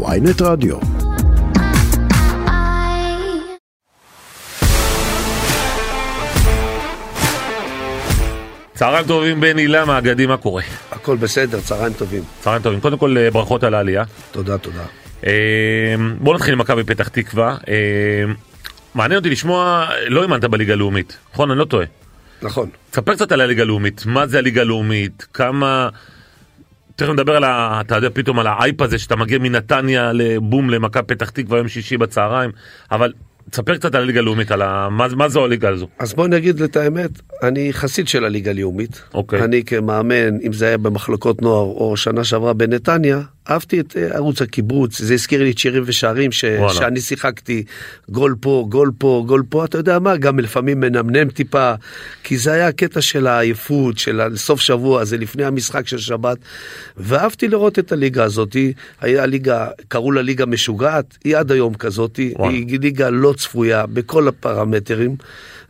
ויינט רדיו. צהריים טובים בן הילה מהאגדים, מה קורה? הכל בסדר, צהריים טובים. צהריים טובים. קודם כל אה, ברכות על העלייה. תודה, תודה. אה, בוא נתחיל עם מכבי פתח תקווה. אה, מעניין אותי לשמוע, לא האמנת בליגה הלאומית, נכון? אני לא טועה. נכון. תספר קצת על הליגה הלאומית, מה זה הליגה הלאומית, כמה... תכף נדבר על ה... אתה יודע פתאום על האייפ הזה שאתה מגיע מנתניה לבום למכבי פתח תקווה יום שישי בצהריים, אבל תספר קצת על הליגה הלאומית, על ה... מה, מה זו הליגה הזו. אז בוא נגיד את האמת, אני חסיד של הליגה הלאומית. אוקיי. אני כמאמן, אם זה היה במחלקות נוער או שנה שעברה בנתניה, אהבתי את אה, ערוץ הקיבוץ, זה הזכיר לי את שירים ושערים ש... וואלה. שאני שיחקתי, גול פה, גול פה, גול פה, אתה יודע מה, גם לפעמים מנמנם טיפה, כי זה היה הקטע של העייפות, של הסוף שבוע, זה לפני המשחק של שבת, ואהבתי לראות את הליגה הזאת, היה ליגה, קראו לה ליגה משוגעת, היא עד היום כזאת, וואלה. היא ליגה לא צפויה בכל הפרמטרים,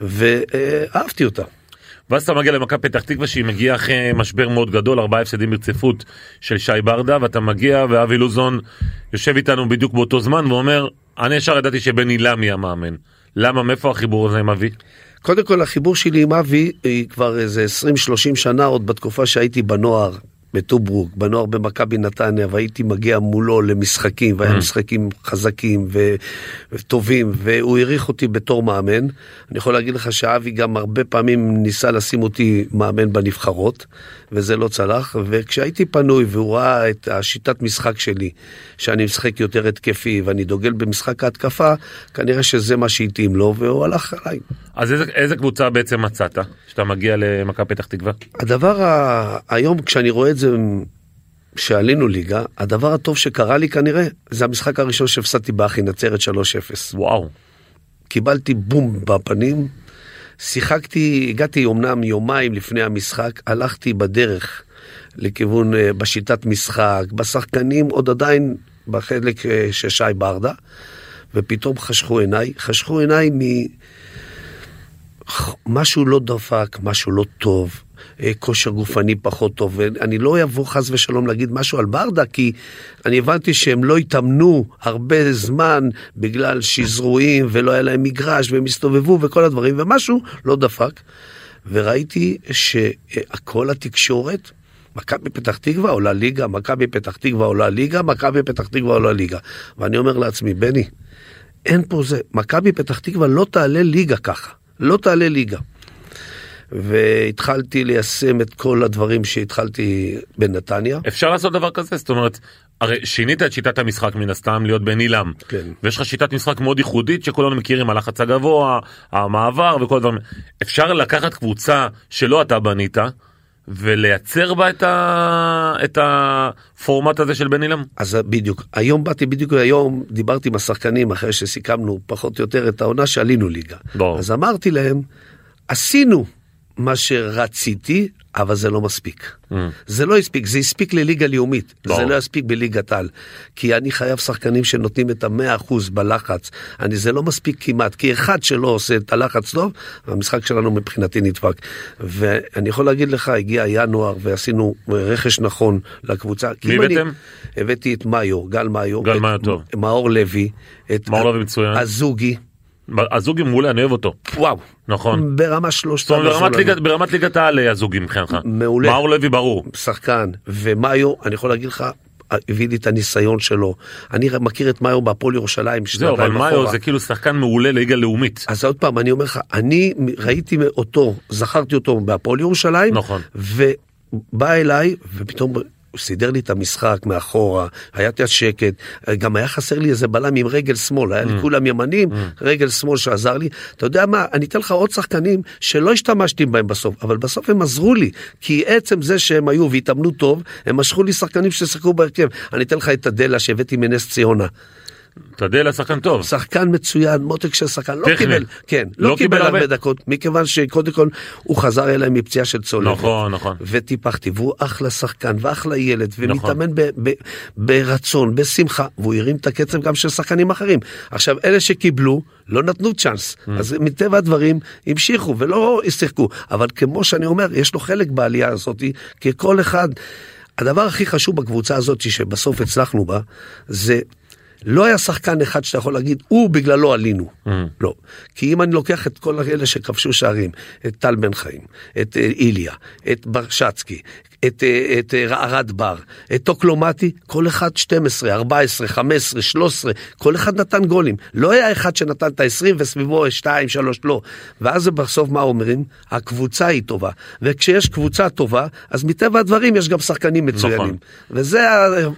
ואהבתי אותה. ואז אתה מגיע למכבי פתח תקווה שהיא מגיעה אחרי משבר מאוד גדול, ארבעה הפסדים ברציפות של שי ברדה, ואתה מגיע ואבי לוזון יושב איתנו בדיוק באותו זמן ואומר, אני ישר ידעתי שבן אילם יהיה המאמן. למה, מאיפה החיבור הזה עם אבי? קודם כל החיבור שלי עם אבי היא כבר איזה 20-30 שנה עוד בתקופה שהייתי בנוער בטוברוק, בנוער במכבי נתניה והייתי מגיע מולו למשחקים והיה משחקים חזקים ו- וטובים והוא העריך אותי בתור מאמן. אני יכול להגיד לך שאבי גם הרבה פעמים ניסה לשים אותי מאמן בנבחרות וזה לא צלח וכשהייתי פנוי והוא ראה את השיטת משחק שלי שאני משחק יותר התקפי ואני דוגל במשחק ההתקפה כנראה שזה מה שהתאים לו והוא הלך עליי. אז איזה, איזה קבוצה בעצם מצאת, שאתה מגיע למכבי פתח תקווה? הדבר ה... היום כשאני רואה את זה שעלינו ליגה, הדבר הטוב שקרה לי כנראה זה המשחק הראשון שהפסדתי באחי נצרת 3-0. וואו. קיבלתי בום בפנים, שיחקתי, הגעתי אמנם יומיים לפני המשחק, הלכתי בדרך לכיוון, אה, בשיטת משחק, בשחקנים, עוד עדיין בחלק אה, של שי ברדה, ופתאום חשכו עיניי, חשכו עיניי מ... משהו לא דפק, משהו לא טוב, כושר גופני פחות טוב, ואני לא אבוא חס ושלום להגיד משהו על ברדה, כי אני הבנתי שהם לא התאמנו הרבה זמן בגלל שזרועים ולא היה להם מגרש והם הסתובבו וכל הדברים, ומשהו לא דפק. וראיתי שכל התקשורת, מכבי פתח תקווה עולה ליגה, מכבי פתח תקווה עולה ליגה, מכבי פתח תקווה עולה ליגה. ואני אומר לעצמי, בני, אין פה זה, מכבי פתח תקווה לא תעלה ליגה ככה, לא תעלה ליגה. והתחלתי ליישם את כל הדברים שהתחלתי בנתניה. אפשר לעשות דבר כזה? זאת אומרת, הרי שינית את שיטת המשחק מן הסתם להיות בן אילם. כן. ויש לך שיטת משחק מאוד ייחודית שכולנו מכירים, הלחץ הגבוה, המעבר וכל הדברים. אפשר לקחת קבוצה שלא אתה בנית ולייצר בה את, ה... את הפורמט הזה של בן אילם? אז בדיוק, היום באתי בדיוק היום, דיברתי עם השחקנים אחרי שסיכמנו פחות או יותר את העונה שעלינו ליגה. ברור. אז אמרתי להם, עשינו מה שרציתי, אבל זה לא מספיק. Mm. זה לא הספיק, זה הספיק לליגה לאומית, ברור. זה לא יספיק בליגת על. כי אני חייב שחקנים שנותנים את המאה אחוז בלחץ. אני, זה לא מספיק כמעט, כי אחד שלא עושה את הלחץ טוב, המשחק שלנו מבחינתי נדפק. ואני יכול להגיד לך, הגיע ינואר ועשינו רכש נכון לקבוצה. מי הבאתם? הבאתי את מאיו, גל מאיו. גל מאיו טוב. מאור לוי. מאור לוי מצוין. הזוגי. הזוגי מעולה, אני אוהב אותו. וואו. נכון. ברמה שלושת זאת אומרת, ברמת. ליגת- ברמת ליגת העל אה, הזוגי מבחינתך. מעולה. מאור לוי ברור. שחקן, ומאיו, אני יכול להגיד לך, הביא לי את הניסיון שלו. אני מכיר את מאיו בהפועל ירושלים, זהו, אבל שנתיים מאיו. זה כאילו שחקן מעולה ליגה לאומית. אז עוד פעם, אני אומר לך, אני ראיתי אותו, זכרתי אותו בהפועל ירושלים, נכון. ובא אליי, ופתאום הוא סידר לי את המשחק מאחורה, היה את השקט, גם היה חסר לי איזה בלם עם רגל שמאל, היה לי כולם ימנים, רגל שמאל שעזר לי. אתה יודע מה, אני אתן לך עוד שחקנים שלא השתמשתי בהם בסוף, אבל בסוף הם עזרו לי, כי עצם זה שהם היו והתאמנו טוב, הם משכו לי שחקנים ששיחקו בהרכב. אני אתן לך את הדלה שהבאתי מנס ציונה. תדל שחקן טוב. שחקן מצוין, מותק של שחקן, לא. קיבל, כן, לא לא, קיבל קיבל הרבה. דקות, מכיוון שקודם כל הוא חזר אליי מפציעה של צולבת. נכון, נכון. וטיפחתי, והוא אחלה שחקן ואחלה ילד, נכון. ומתאמן ב- ב- ברצון, בשמחה, והוא הרים את הקצב גם של שחקנים אחרים. עכשיו, אלה שקיבלו, לא נתנו צ'אנס, Mm. אז מטבע הדברים המשיכו ולא שיחקו, אבל כמו שאני אומר, יש לו חלק בעלייה הזאת, כי כל אחד... הדבר הכי חשוב בקבוצה הזאת שבסוף הצלחנו בה, זה לא היה שחקן אחד שאתה יכול להגיד, הוא בגללו עלינו. Mm. לא. כי אם אני לוקח את כל אלה שכבשו שערים, את טל בן חיים, את אה, איליה, את ברשצקי, את, אה, את אה, ערד בר, את טוקלומטי, כל אחד 12, 14, 15, 13, כל אחד נתן גולים. לא היה אחד שנתן את ה-20 וסביבו 2, 3, לא. ואז בסוף מה אומרים? הקבוצה היא טובה. וכשיש קבוצה טובה, אז מטבע הדברים יש גם שחקנים מצוינים. נכון. וזה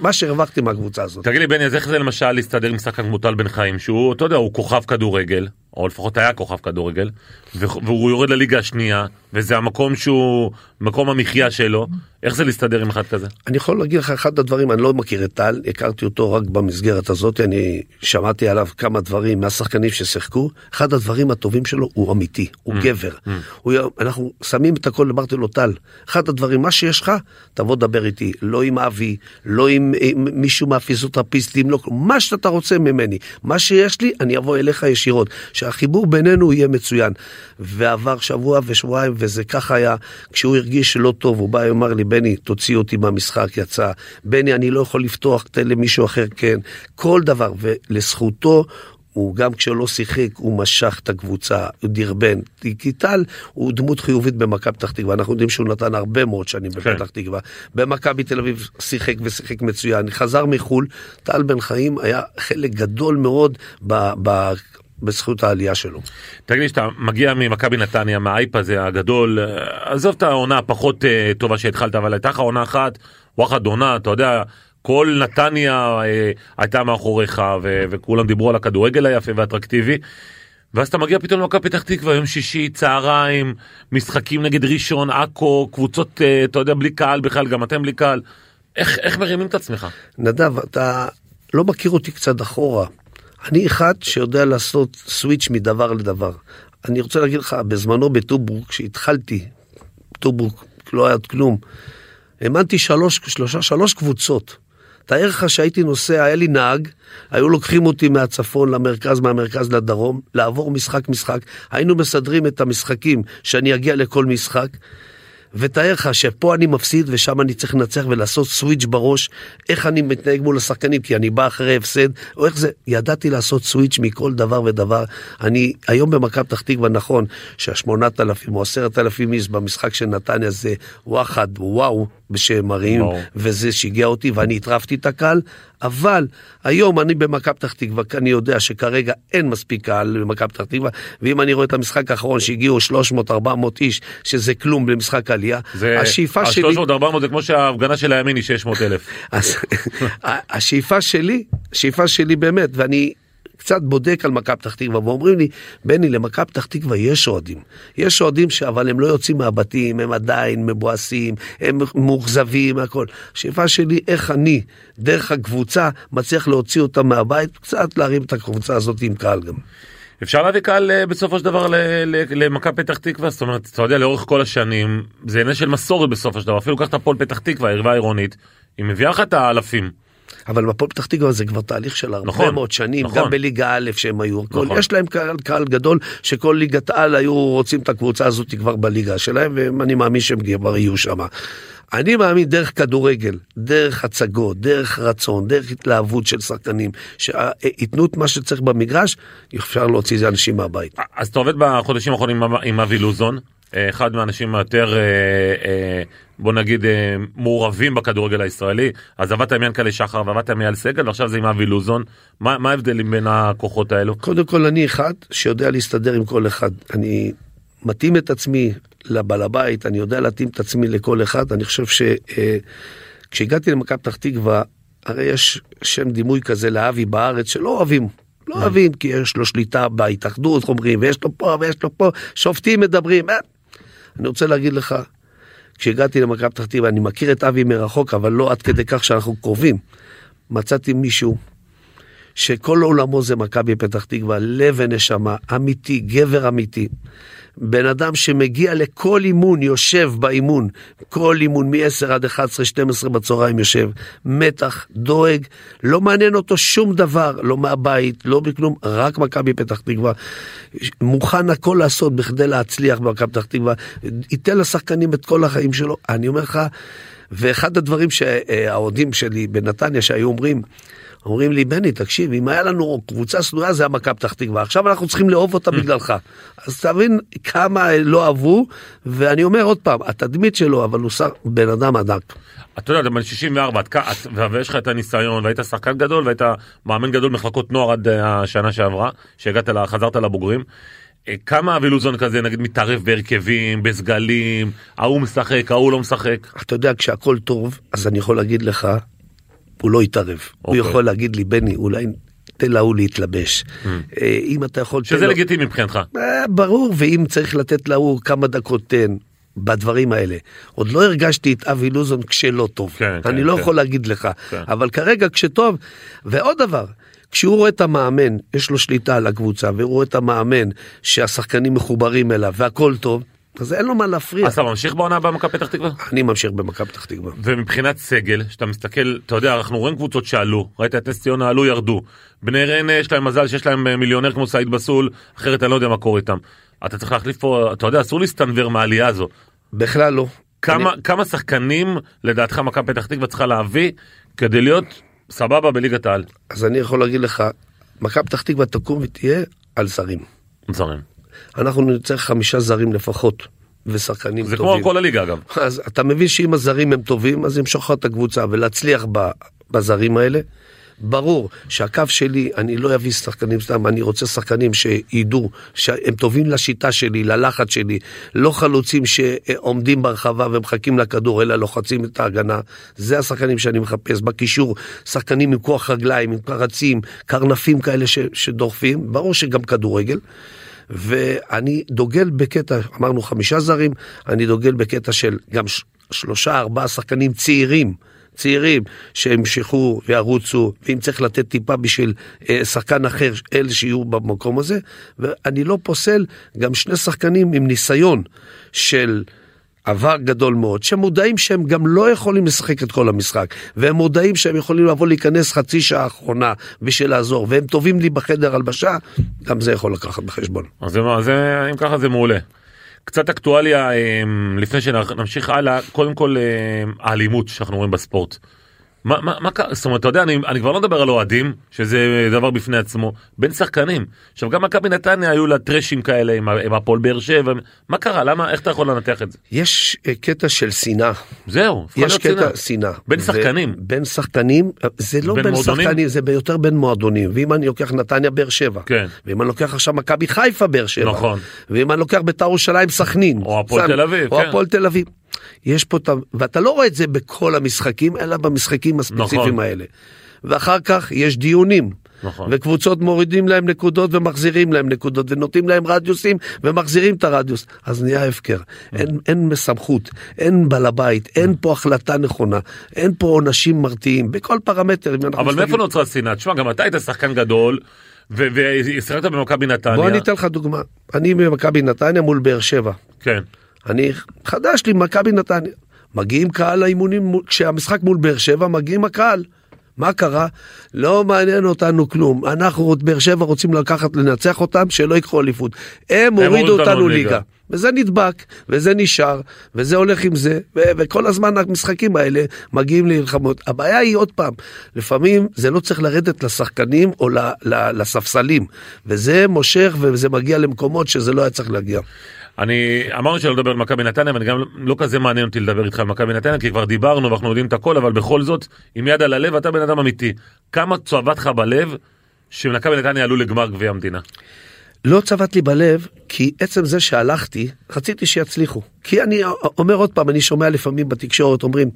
מה שהרווחתי מהקבוצה הזאת. תגיד לי בני, אז איך זה למשל להסתדר עם שחקן כמו טל בן חיים, שהוא, אתה יודע, הוא כוכב כדורגל, או לפחות היה כוכב כדורגל, והוא יורד לליגה השנייה, וזה המקום שהוא, מקום המחיה שלו, איך זה להסתדר עם אחד כזה? אני יכול להגיד לך אחד הדברים, אני לא מכיר את טל, הכרתי אותו רק במסגרת הזאת, אני שמעתי עליו כמה דברים מהשחקנים ששיחקו, אחד הדברים הטובים שלו הוא אמיתי, הוא mm, גבר. Mm. הוא, אנחנו שמים את הכל, אמרתי לו, טל, אחד הדברים, מה שיש לך, תבוא דבר איתי, לא עם אבי, לא עם, עם מישהו מהפיזיותרפיסטים, לא, מה שאתה רוצה ממני, מה שיש לי, אני אבוא אליך ישירות, שהחיבור בינינו יהיה מצוין. ועבר שבוע ושבועיים, וזה ככה היה, כשהוא הרגיש שלא טוב, הוא בא, ואמר לי, בני, תוציא אותי מהמשחק, יצא. בני, אני לא יכול לפתוח, תן למישהו אחר כן. כל דבר, ולזכותו, הוא גם כשלא שיחק, הוא משך את הקבוצה, הוא דרבן. כי טל הוא דמות חיובית במכבי פתח תקווה, אנחנו יודעים שהוא נתן הרבה מאוד שנים כן. בפתח תקווה. במכבי תל אביב שיחק ושיחק מצוין, חזר מחו"ל, טל בן חיים היה חלק גדול מאוד ב... ב בזכות העלייה שלו. תגיד לי, שאתה מגיע ממכבי נתניה, מהאייפ הזה הגדול, עזוב את העונה הפחות אה, טובה שהתחלת, אבל הייתה לך עונה אחת, וואחד עונה, אתה יודע, כל נתניה אה, הייתה מאחוריך, ו- וכולם דיברו על הכדורגל היפה והאטרקטיבי. ואז אתה מגיע פתאום למכבי פתח תקווה, יום שישי, צהריים, משחקים נגד ראשון, עכו, קבוצות, אה, אתה יודע, בלי קהל בכלל, גם אתם בלי קהל. איך, איך מרימים את עצמך? נדב, אתה לא מכיר אותי קצת אחורה. אני אחד שיודע לעשות סוויץ' מדבר לדבר. אני רוצה להגיד לך, בזמנו בטוברוק, כשהתחלתי, טוברוק, לא היה כלום, האמנתי שלוש, שלושה, שלוש קבוצות. תאר לך שהייתי נוסע, היה לי נהג, היו לוקחים אותי מהצפון למרכז, מהמרכז לדרום, לעבור משחק משחק, היינו מסדרים את המשחקים שאני אגיע לכל משחק. ותאר לך שפה אני מפסיד ושם אני צריך לנצח ולעשות סוויץ' בראש, איך אני מתנהג מול השחקנים, כי אני בא אחרי הפסד, או איך זה, ידעתי לעשות סוויץ' מכל דבר ודבר. אני היום במכבי פתח תקווה, נכון, שהשמונת אלפים או עשרת אלפים איש במשחק של נתניה זה וואחד, וואו, בשם מראים, וזה שיגע אותי ואני הטרפתי את הקהל, אבל היום אני במכבי פתח תקווה, כי אני יודע שכרגע אין מספיק קהל במכבי פתח תקווה, ואם אני רואה את המשחק האחרון שהגיעו 300-400 איש, שזה כלום למשחק עלייה, זה, השאיפה שלי... ה-300-400 זה כמו שההפגנה של הימין היא 600 אלף. השאיפה שלי, השאיפה שלי באמת, ואני קצת בודק על מכבי פתח תקווה ואומרים לי, בני, למכבי פתח תקווה יש אוהדים. יש אוהדים אבל הם לא יוצאים מהבתים, הם עדיין מבואסים, הם מאוכזבים, הכל. השאיפה שלי, איך אני, דרך הקבוצה, מצליח להוציא אותם מהבית, קצת להרים את הקבוצה הזאת עם קהל גם. אפשר להביא קהל אה, בסופו של דבר למכבי פתח תקווה זאת אומרת אתה יודע לאורך כל השנים זה עניין של מסורת בסופו של דבר אפילו קח את הפועל פתח תקווה היריבה העירונית היא מביאה לך את האלפים אבל מפועל פתח תקווה זה כבר תהליך של הרבה נכון, מאוד שנים, נכון. גם בליגה א' שהם היו, נכון. כל, יש להם קהל, קהל גדול שכל ליגת על היו רוצים את הקבוצה הזאת כבר בליגה שלהם, ואני מאמין שהם כבר יהיו שם. אני מאמין דרך כדורגל, דרך הצגות, דרך רצון, דרך התלהבות של שחקנים, שייתנו את מה שצריך במגרש, אפשר להוציא את זה אנשים מהבית. אז אתה עובד בחודשים האחרונים עם אבי לוזון, אחד מהאנשים היותר, אה, אה, בוא נגיד, אה, מעורבים בכדורגל הישראלי. אז עבדת עם ינקלה שחר ועבדת עם אייל סגל, ועכשיו זה עם אבי לוזון. מה ההבדלים בין הכוחות האלו? קודם כל, אני אחד שיודע להסתדר עם כל אחד. אני מתאים את עצמי לבעל הבית, אני יודע להתאים את עצמי לכל אחד. אני חושב שכשהגעתי למכבי פתח תקווה, הרי יש שם דימוי כזה לאבי בארץ שלא אוהבים. לא אוהבים כי יש לו שליטה בהתאחדות, אומרים, ויש לו פה ויש לו פה, שופטים מדברים. אני רוצה להגיד לך, כשהגעתי למכבי פתח תקווה, אני מכיר את אבי מרחוק, אבל לא עד כדי כך שאנחנו קרובים. מצאתי מישהו שכל עולמו זה מכבי פתח תקווה, לב ונשמה, אמיתי, גבר אמיתי. בן אדם שמגיע לכל אימון, יושב באימון, כל אימון מ-10 עד 11, 12 בצהריים יושב, מתח, דואג, לא מעניין אותו שום דבר, לא מהבית, לא בכלום, רק מכבי פתח תקווה. מוכן הכל לעשות בכדי להצליח במכבי פתח תקווה, ייתן לשחקנים את כל החיים שלו. אני אומר לך, ואחד הדברים שהאוהדים שלי בנתניה שהיו אומרים, אומרים לי, בני, תקשיב, אם היה לנו קבוצה סנויה זה היה מכבי פתח תקווה, עכשיו אנחנו צריכים לאהוב אותה בגללך. אז תבין כמה לא אהבו, ואני אומר עוד פעם, התדמית שלו, אבל הוא שר בן אדם ענק. אתה יודע, אתה בן 64, את, את, ויש לך את הניסיון, והיית שחקן גדול, והיית מאמן גדול במחלקות נוער עד אה, השנה שעברה, שהגעת, לה, חזרת לבוגרים. אה, כמה אבי לוזון כזה, נגיד, מתערב בהרכבים, בסגלים, ההוא משחק, ההוא לא משחק? אתה יודע, כשהכול טוב, אז אני יכול להגיד לך, הוא לא יתערב. הוא אוקיי. יכול להגיד לי, בני, אולי תן להוא להתלבש. אה, אם אתה יכול... שזה לגיטימי מבחינתך. אה, ברור, ואם צריך לתת להוא כמה דקות תן. בדברים האלה. עוד לא הרגשתי את אבי לוזון כשלא טוב. כן, אני כן, לא כן. יכול להגיד לך. כן. אבל כרגע כשטוב, ועוד דבר, כשהוא רואה את המאמן, יש לו שליטה על הקבוצה, והוא רואה את המאמן שהשחקנים מחוברים אליו והכל טוב, אז אין לו מה להפריע. אז אתה ממשיך בעונה במכבי פתח תקווה? אני ממשיך במכבי פתח תקווה. ומבחינת סגל, שאתה מסתכל, אתה יודע, אנחנו רואים קבוצות שעלו, ראית את נס ציונה עלו, ירדו. בני ריינה יש להם מזל שיש להם אה, מיליונר כמו סעיד בסול, אחרת אני לא יודע מה קורה איתם. אתה צריך להחליף פה, אתה יודע, אסור להסתנוור מהעלייה הזו. בכלל לא. כמה, כמה שחקנים לדעתך מכבי פתח תקווה צריכה להביא כדי להיות סבבה בליגת העל? אז אני יכול להגיד לך, מכבי פתח תקווה תקום ותהיה על זרים. זרים. אנחנו נצטרך חמישה זרים לפחות, ושחקנים זה כמו טובים. כל הליגה אגב. אז אתה מבין שאם הזרים הם טובים, אז ימשוך את הקבוצה, ולהצליח בזרים האלה. ברור שהקו שלי, אני לא אביא שחקנים סתם, אני רוצה שחקנים שידעו שהם טובים לשיטה שלי, ללחץ שלי, לא חלוצים שעומדים ברחבה ומחכים לכדור, אלא לוחצים את ההגנה. זה השחקנים שאני מחפש. בקישור, שחקנים עם כוח רגליים, עם פרצים, קרנפים כאלה ש, שדוחפים, ברור שגם כדורגל. ואני דוגל בקטע, אמרנו חמישה זרים, אני דוגל בקטע של גם שלושה, ארבעה שחקנים צעירים. צעירים שהמשכו וירוצו, ואם צריך לתת טיפה בשביל אה, שחקן אחר, אלה שיהיו במקום הזה, ואני לא פוסל גם שני שחקנים עם ניסיון של עבר גדול מאוד, שמודעים שהם גם לא יכולים לשחק את כל המשחק, והם מודעים שהם יכולים לבוא להיכנס חצי שעה האחרונה בשביל לעזור, והם טובים לי בחדר הלבשה, גם זה יכול לקחת בחשבון. אז זה, זה, אם ככה זה מעולה. קצת אקטואליה אה, לפני שנמשיך הלאה, קודם כל אה, האלימות שאנחנו רואים בספורט. מה, מה, מה קרה? זאת אומרת, אתה יודע, אני, אני כבר לא מדבר על אוהדים, שזה דבר בפני עצמו, בין שחקנים. עכשיו, גם מכבי נתניה היו לה טרשים כאלה עם, עם הפועל באר שבע, מה קרה? למה, איך אתה יכול לנתח את זה? יש אה, קטע של שנאה. זהו, יש קטע שנאה. בין ו- שחקנים. בין שחקנים, זה לא בין בין, מועדונים? שחקנים, זה יותר בין מועדונים. ואם אני לוקח נתניה באר שבע, כן. ואם אני לוקח עכשיו מכבי חיפה באר שבע, נכון. ואם אני לוקח בית"ר ירושלים סכנין, או הפועל תל אביב, או כן. הפועל תל אביב. יש פה, ואתה לא רואה את זה בכל המשחקים, אלא במשחקים הספציפיים נכון. האלה. ואחר כך יש דיונים. נכון. וקבוצות מורידים להם נקודות ומחזירים להם נקודות ונותנים להם רדיוסים ומחזירים את הרדיוס אז נהיה הפקר אין, אין סמכות אין בעל הבית אין פה החלטה נכונה אין פה עונשים מרתיעים בכל פרמטר אבל מאיפה נוצרה שנאה? תשמע, גם אתה היית שחקן גדול, ושיחקת במכבי נתניה. בוא אני אתן לך דוגמה אני במכבי נתניה מול באר שבע כן. אני חדש לי מכבי נתניה מגיעים קהל לאימונים כשהמשחק מול באר שבע מגיעים הקהל. מה קרה? לא מעניין אותנו כלום. אנחנו, באר שבע, רוצים לקחת, לנצח אותם, שלא ייקחו אליפות. הם הורידו הורידו אותנו ליגה. ליגה. וזה נדבק, וזה נשאר, וזה הולך עם זה, ו- וכל הזמן המשחקים האלה מגיעים למלחמות. הבעיה היא עוד פעם, לפעמים זה לא צריך לרדת לשחקנים או ל- ל- לספסלים, וזה מושך וזה מגיע למקומות שזה לא היה צריך להגיע. אני אמרנו שלא לדבר על מכבי נתניה ואני גם לא כזה מעניין אותי לדבר איתך על מכבי נתניה כי כבר דיברנו ואנחנו יודעים את הכל אבל בכל זאת עם יד על הלב אתה בן אדם אמיתי כמה צועבת לך בלב שמכבי נתניה עלו לגמר גביע המדינה. לא צבט לי בלב, כי עצם זה שהלכתי, רציתי שיצליחו. כי אני אומר עוד פעם, אני שומע לפעמים בתקשורת, אומרים,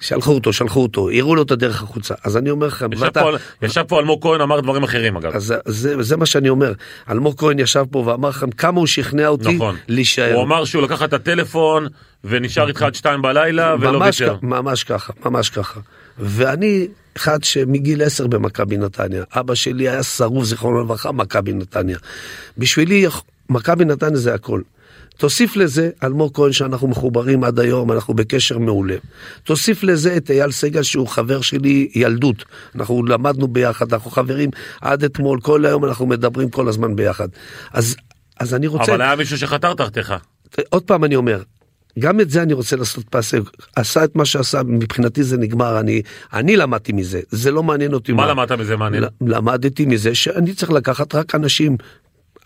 שלחו אותו, שלחו אותו, יראו לו את הדרך החוצה. אז אני אומר ישב פה, ישב פה אלמוג כהן אמר דברים אחרים אגב. אז זה, זה מה שאני אומר. אלמוג כהן ישב פה ואמר לכם כמה הוא שכנע אותי נכון. להישאר. הוא אמר שהוא לקח את הטלפון ונשאר איתך עד שתיים בלילה ולא ויתר. ממש ככה, ממש ככה. ואני אחד שמגיל עשר במכבי נתניה, אבא שלי היה שרוף זיכרונו לברכה מכבי נתניה. בשבילי מכבי נתניה זה הכל. תוסיף לזה אלמוג כהן שאנחנו מחוברים עד היום, אנחנו בקשר מעולה. תוסיף לזה את אייל סגל שהוא חבר שלי ילדות. אנחנו למדנו ביחד, אנחנו חברים עד אתמול, כל היום אנחנו מדברים כל הזמן ביחד. אז, אז אני רוצה... אבל היה מישהו שחתר תחתיך. עוד פעם אני אומר, גם את זה אני רוצה לעשות פסה, עשה את מה שעשה, מבחינתי זה נגמר, אני, אני למדתי מזה, זה לא מעניין אותי. מה למדת מזה מעניין? למדתי מזה שאני צריך לקחת רק אנשים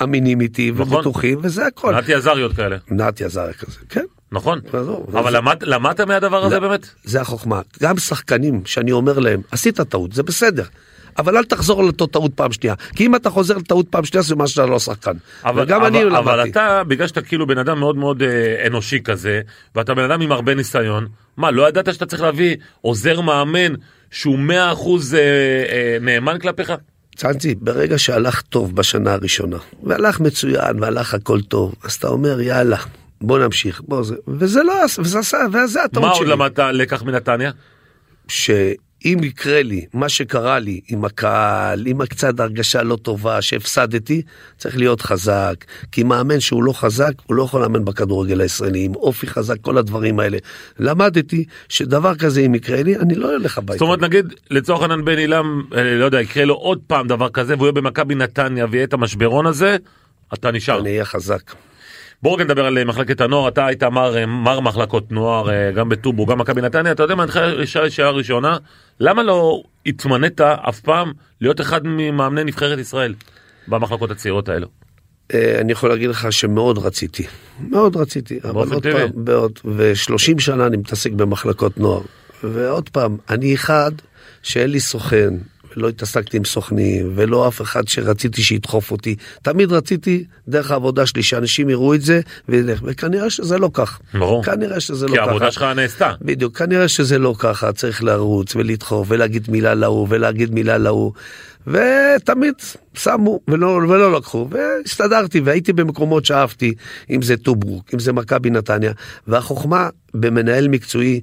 אמינים איתי נכון. ובטוחים, וזה הכל. נתי עזריות כאלה. נתי עזריה כזה, כן. נכון. עזוב, אבל זה- למד- למדת מהדבר הזה. באמת? זה החוכמה. גם שחקנים שאני אומר להם, עשית טעות, זה בסדר. אבל אל תחזור לאותו טעות פעם שנייה. כי אם אתה חוזר לטעות פעם שנייה, זה מה שאתה לא שחקן. אבל, וגם אבל, אני למדתי. אבל אתה, בגלל שאתה כאילו בן אדם מאוד מאוד אה, אנושי כזה, ואתה בן אדם עם הרבה ניסיון, מה, לא ידעת שאתה צריך להביא עוזר מאמן שהוא 100% אה, אה, נאמן כלפיך? צאנצי, ברגע שהלך טוב בשנה הראשונה, והלך מצוין, והלך הכל טוב, אז אתה אומר, יאללה, בוא נמשיך, בוא זה, וזה לא וזה עשה, וזה הטעות מה שלי. עוד למדת לקח מנתניה? שאם יקרה לי מה שקרה לי עם הקהל, עם קצת הרגשה לא טובה שהפסדתי, צריך להיות חזק. כי מאמן שהוא לא חזק, הוא לא יכול לאמן בכדורגל הישראלי, עם אופי חזק, כל הדברים האלה. למדתי שדבר כזה אם יקרה לי, אני לא אלך הביתה. זאת אומרת נגיד לצורך העניין בן עילם, אה, לא יודע, יקרה לו עוד פעם דבר כזה והוא יהיה במכבי נתניה ויהיה את המשברון הזה, אתה נשאר. אני אהיה חזק. בואו רגע נדבר על אה, מחלקת הנוער, אתה היית מר, מר מחלקות נוער, אה, גם בטובו, גם מכבי נתניה, אתה יודע מה, אני לשאול שאלה ראשונה, למה לא התמנית אף פעם להיות אחד ממאמני נבחרת ישראל במחלקות הצעירות האלו? אה, אני יכול להגיד לך שמאוד רציתי, מאוד רציתי, אבל עוד. פעם, בעוד, ו-30 שנה אני מתעסק במחלקות נוער, ועוד פעם, אני אחד שאין לי סוכן, ולא התעסקתי עם סוכנים, ולא אף אחד שרציתי שידחוף אותי, תמיד רציתי דרך העבודה שלי שאנשים יראו את זה, וילך, וכנראה שזה לא כך, ברור. כנראה שזה לא כי ככה. העבודה שלך נעשתה. בדיוק, כנראה שזה לא ככה, צריך לרוץ ולדחוף ולהגיד מילה להוא ולהגיד מילה להוא. ותמיד שמו ולא, ולא לקחו, והסתדרתי והייתי במקומות שאהבתי, אם זה טוברוק, אם זה מכבי נתניה, והחוכמה במנהל מקצועי,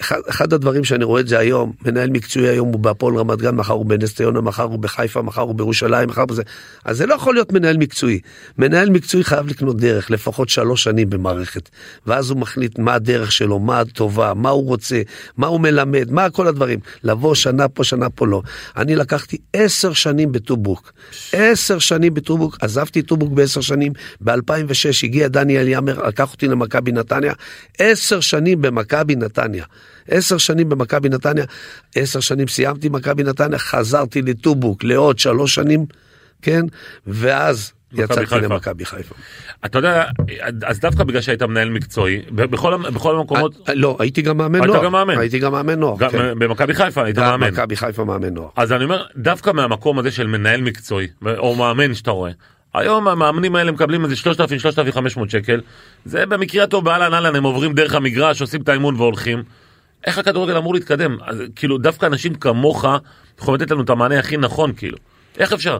אחד, אחד הדברים שאני רואה את זה היום, מנהל מקצועי היום הוא בהפועל רמת גן, מחר הוא בנס ציונה, מחר הוא בחיפה, מחר הוא בירושלים, מחר בזה, אז זה לא יכול להיות מנהל מקצועי. מנהל מקצועי חייב לקנות דרך, לפחות שלוש שנים במערכת, ואז הוא מחליט מה הדרך שלו, מה הטובה, מה הוא רוצה, מה הוא מלמד, מה כל הדברים. לבוא שנה פה, שנה פה לא. אני לקחתי עשר שנים בטובוק, עשר שנים בטובוק, עזבתי טובוק בעשר שנים, ב-2006 הגיע דניאל יאמר, לקח אותי למכבי נתניה, עשר שנים במכבי נתניה. עשר שנים במכבי נתניה, עשר שנים סיימתי מכבי נתניה, חזרתי לטובוק לעוד שלוש שנים, כן, ואז יצאתי. למכבי חיפה. אתה יודע, אז דווקא בגלל שהיית מנהל מקצועי, בכל בכל המקומות, אה, לא, הייתי גם מאמן היית נוער. גם מאמן. הייתי גם מאמן נוער, גם כן. במכבי חיפה היית מאמן. מכבי חיפה מאמן נוער. אז אני אומר, דווקא מהמקום הזה של מנהל מקצועי, או מאמן שאתה רואה, היום המאמנים האלה מקבלים איזה 3,000-3,500 שקל, זה במקרה הטוב באהלן אהלן, הם עוברים דרך המגרש, עושים את האימון והולכים. איך הכדורגל אמור להתקדם? אז, כאילו, דווקא אנשים כמוך יכולים לתת לנו את המענה הכי נכון, כאילו. איך אפשר?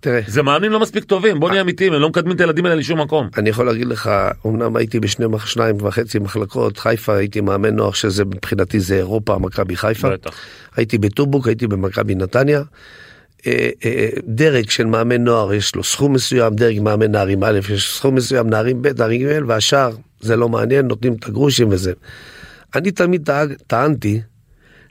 תראה, זה מאמנים לא מספיק טובים, בוא נהיה אמיתיים, הם לא מקדמים את הילדים האלה לשום מקום. אני יכול להגיד לך, אמנם הייתי בשני, שניים וחצי מחלקות, חיפה הייתי מאמן נוער, שזה מבחינתי זה אירופה, מכבי חיפה. בטח. הייתי בטובוק, הייתי במכבי נתניה. אה, אה, דרג של מאמן נוער יש לו סכום מסוים, דרג מאמן נערים א' יש סכום מסוים, נערים ב', נערים ג', והשאר זה לא מעניין, נותנים את הגרושים וזה. אני תמיד טעג, טענתי,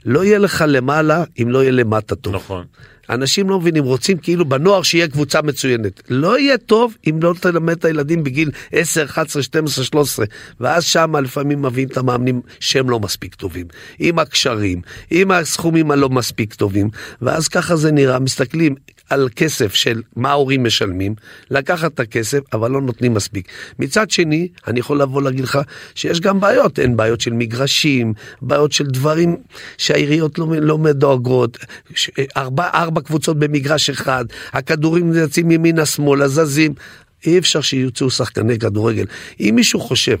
לא יהיה לך למעלה אם לא יהיה למטה טוב. נכון. אנשים לא מבינים, רוצים כאילו בנוער שיהיה קבוצה מצוינת. לא יהיה טוב אם לא תלמד את הילדים בגיל 10, 11, 12, 13, ואז שם לפעמים מביאים את המאמנים שהם לא מספיק טובים. עם הקשרים, עם הסכומים הלא מספיק טובים, ואז ככה זה נראה, מסתכלים על כסף של מה ההורים משלמים, לקחת את הכסף, אבל לא נותנים מספיק. מצד שני, אני יכול לבוא להגיד לך שיש גם בעיות, אין בעיות של מגרשים, בעיות של דברים שהעיריות לא, לא מדואגות, ארבע, ארבע קבוצות במגרש אחד, הכדורים יוצאים ימינה שמאלה, זזים, אי אפשר שיוצאו שחקני כדורגל. אם מישהו חושב